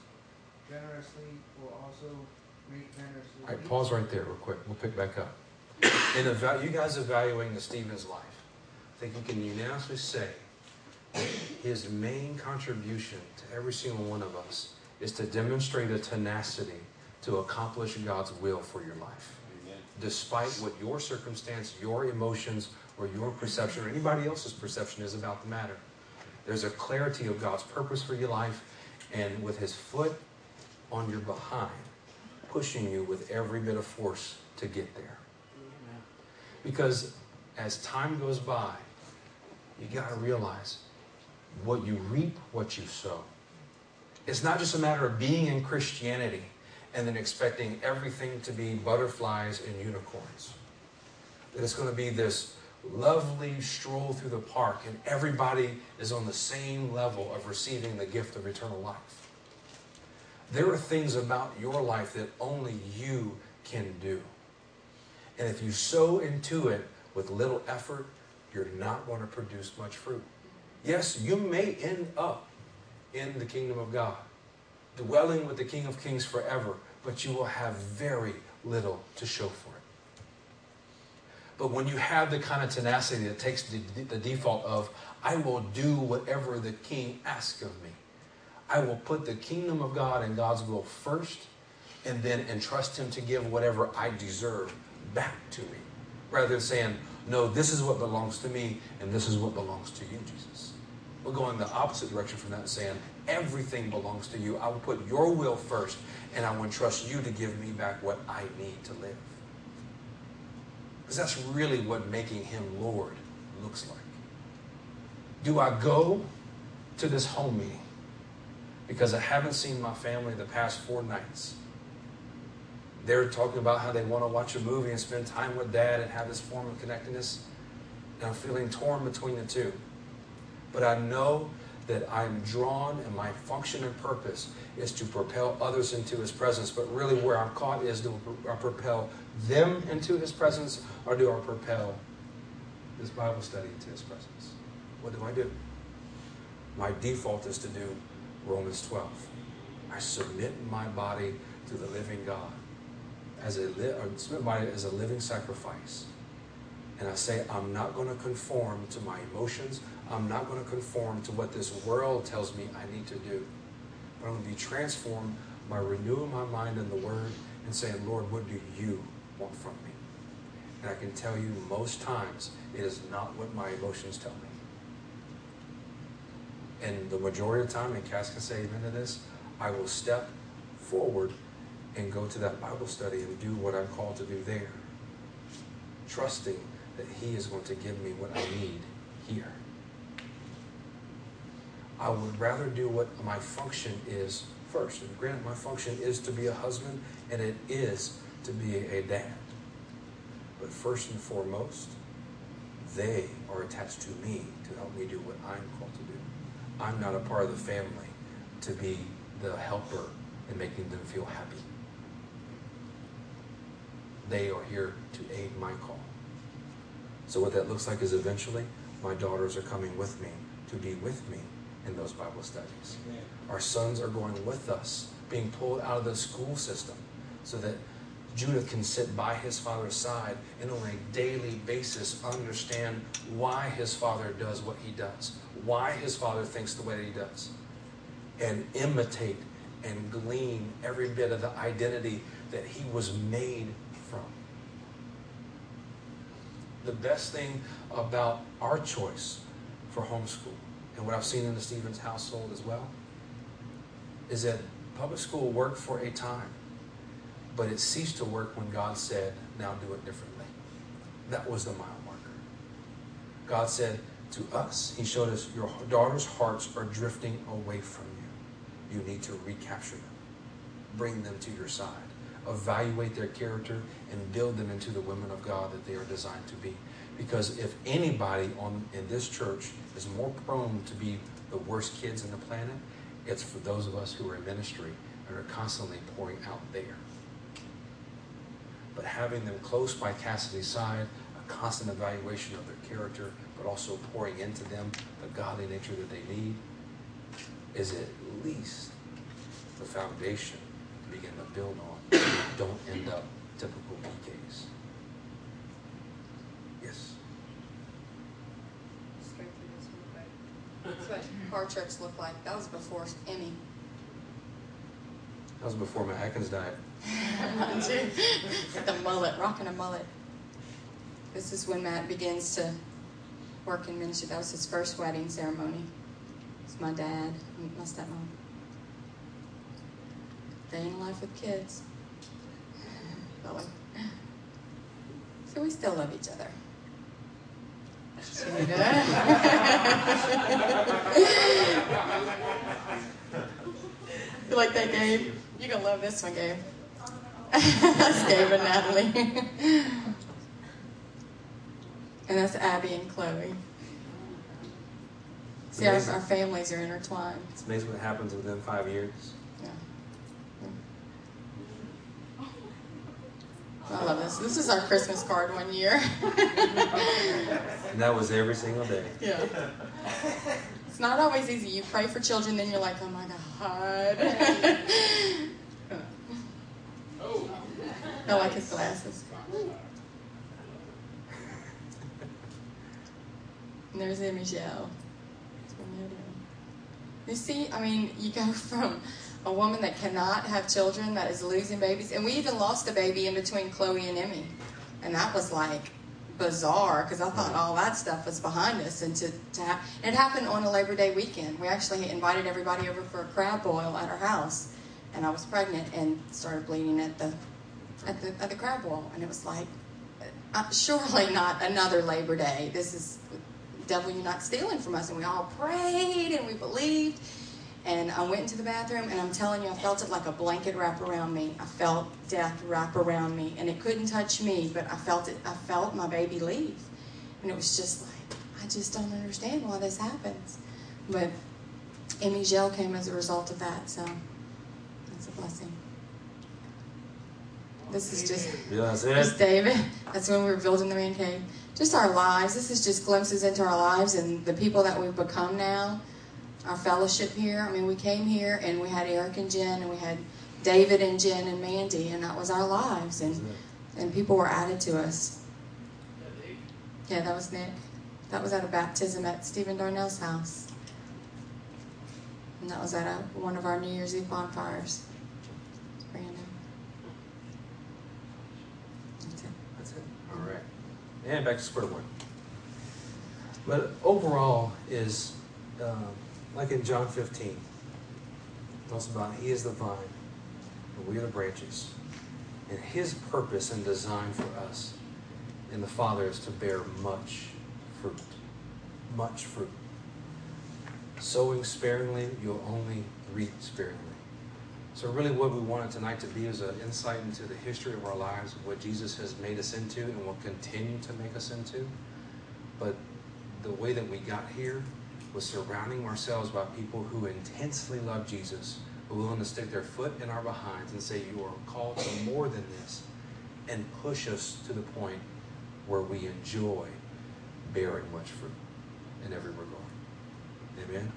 generously will also. All right, pause right there, real quick. We'll pick back up. In eva- you guys evaluating the Stephen's life, I think you can unanimously say his main contribution to every single one of us is to demonstrate a tenacity to accomplish God's will for your life. Despite what your circumstance, your emotions, or your perception, or anybody else's perception is about the matter. There's a clarity of God's purpose for your life, and with his foot on your behind, pushing you with every bit of force to get there. Because as time goes by, you got to realize what you reap, what you sow. It's not just a matter of being in Christianity and then expecting everything to be butterflies and unicorns. That it's going to be this lovely stroll through the park and everybody is on the same level of receiving the gift of eternal life. There are things about your life that only you can do. And if you sow into it with little effort, you're not going to produce much fruit. Yes, you may end up in the kingdom of God, dwelling with the King of Kings forever, but you will have very little to show for it. But when you have the kind of tenacity that takes the, the default of, I will do whatever the king asks of me, I will put the kingdom of God and God's will first, and then entrust Him to give whatever I deserve back to me. Rather than saying, no, this is what belongs to me, and this is what belongs to you, Jesus. We're going the opposite direction from that and saying, everything belongs to you. I will put your will first, and I will entrust you to give me back what I need to live. Because that's really what making him Lord looks like. Do I go to this home meeting because I haven't seen my family the past four nights? They're talking about how they want to watch a movie and spend time with dad and have this form of connectedness. And I'm feeling torn between the two. But I know that I'm drawn and my function and purpose is to propel others into his presence. But really, where I'm caught is do I propel them into his presence or do I propel this Bible study into his presence? What do I do? My default is to do Romans 12. I submit my body to the living God as a li- or submit my body as a living sacrifice. And I say, I'm not going to conform to my emotions. I'm not going to conform to what this world tells me I need to do. But I'm going to be transformed by renewing my mind in the Word and saying, Lord, what do you want from me? And I can tell you most times it is not what my emotions tell me. And the majority of the time, and Cass can say amen to this, I will step forward and go to that Bible study and do what I'm called to do there. trusting that He is going to give me what I need here. I would rather do what my function is first. And granted, my function is to be a husband, and it is to be a dad. But first and foremost, they are attached to me to help me do what I'm called to do. I'm not a part of the family to be the helper in making them feel happy. They are here to aid my call. So, what that looks like is eventually my daughters are coming with me to be with me in those Bible studies. Our sons are going with us, being pulled out of the school system so that Judah can sit by his father's side and on a daily basis understand why his father does what he does, why his father thinks the way that he does, and imitate and glean every bit of the identity that he was made from. The best thing about our choice for homeschool, and what I've seen in the Stevens household as well, is that public school worked for a time, but it ceased to work when God said, now do it differently. That was the mile marker. God said to us, He showed us, your daughter's hearts are drifting away from you. You need to recapture them, bring them to your side, evaluate their character, and build them into the women of God that they are designed to be. Because if anybody on in this church is more prone to be the worst kids in the planet, it's for those of us who are in ministry and are constantly pouring out there. But having them close by Cassidi's side, a constant evaluation of their character, but also pouring into them the godly nature that they need, is at least the foundation to begin to build on. Don't end up typical PKs. Yes. Just go through this real quick. That's what car trips look like. That was before Emmy. That was before my Atkins diet. Mine too. With the mullet, rocking a mullet. This is when Matt begins to work in ministry. That was his first wedding ceremony. It's my dad, my stepmom. Day in life with kids. So we still love each other. You like that, Gabe? You're gonna love this one, Gabe. that's Gabe and Natalie. And that's Abby and Chloe. See, our, our families are intertwined. It's amazing what happens within five years. Yeah. I love this. This is our Christmas card one year. And that was every single day. yeah. It's not always easy. You pray for children, then you're like, oh my God. Oh. I like his glasses. And there's Michelle. They're doing. You see, I mean, you go from a woman that cannot have children, that is losing babies, and we even lost a baby in between Chloe and Emmy, and that was like bizarre because I thought all that stuff was behind us, and to, to ha- it happened on a Labor Day weekend. We actually invited everybody over for a crab boil at our house, and I was pregnant and started bleeding at the at the at the crab boil, and it was like, uh, surely not another Labor Day. This is devil, you're not stealing from us. And we all prayed and we believed. And I went into the bathroom, and I'm telling you, I felt it like a blanket wrap around me. I felt death wrap around me, and it couldn't touch me, but I felt it. I felt my baby leave, and it was just like, I just don't understand why this happens. But Emmy Gel came as a result of that, so that's a blessing. This is just Yeah, that's Miss it. David. That's when we were building the man cave. Just our lives. This is just glimpses into our lives and the people that we've become now. Our fellowship here. I mean, we came here and we had Eric and Jen and we had David and Jen and Mandy, and that was our lives. And and people were added to us. Yeah, that was Nick. That was at a baptism at Stephen Darnell's house. And that was at a, one of our New Year's Eve bonfires. Brandon. That's it. That's it. All right. And back to square one. But overall is um, like in John 15. It talks about He is the vine, and we are the branches. And His purpose and design for us in the Father is to bear much fruit. Much fruit. Sowing sparingly, you'll only reap sparingly. So, really, what we wanted tonight to be is an insight into the history of our lives, what Jesus has made us into and will continue to make us into. But the way that we got here was surrounding ourselves by people who intensely love Jesus, who are willing to stick their foot in our behinds and say, You are called to more than this, and push us to the point where we enjoy bearing much fruit in every regard. Amen.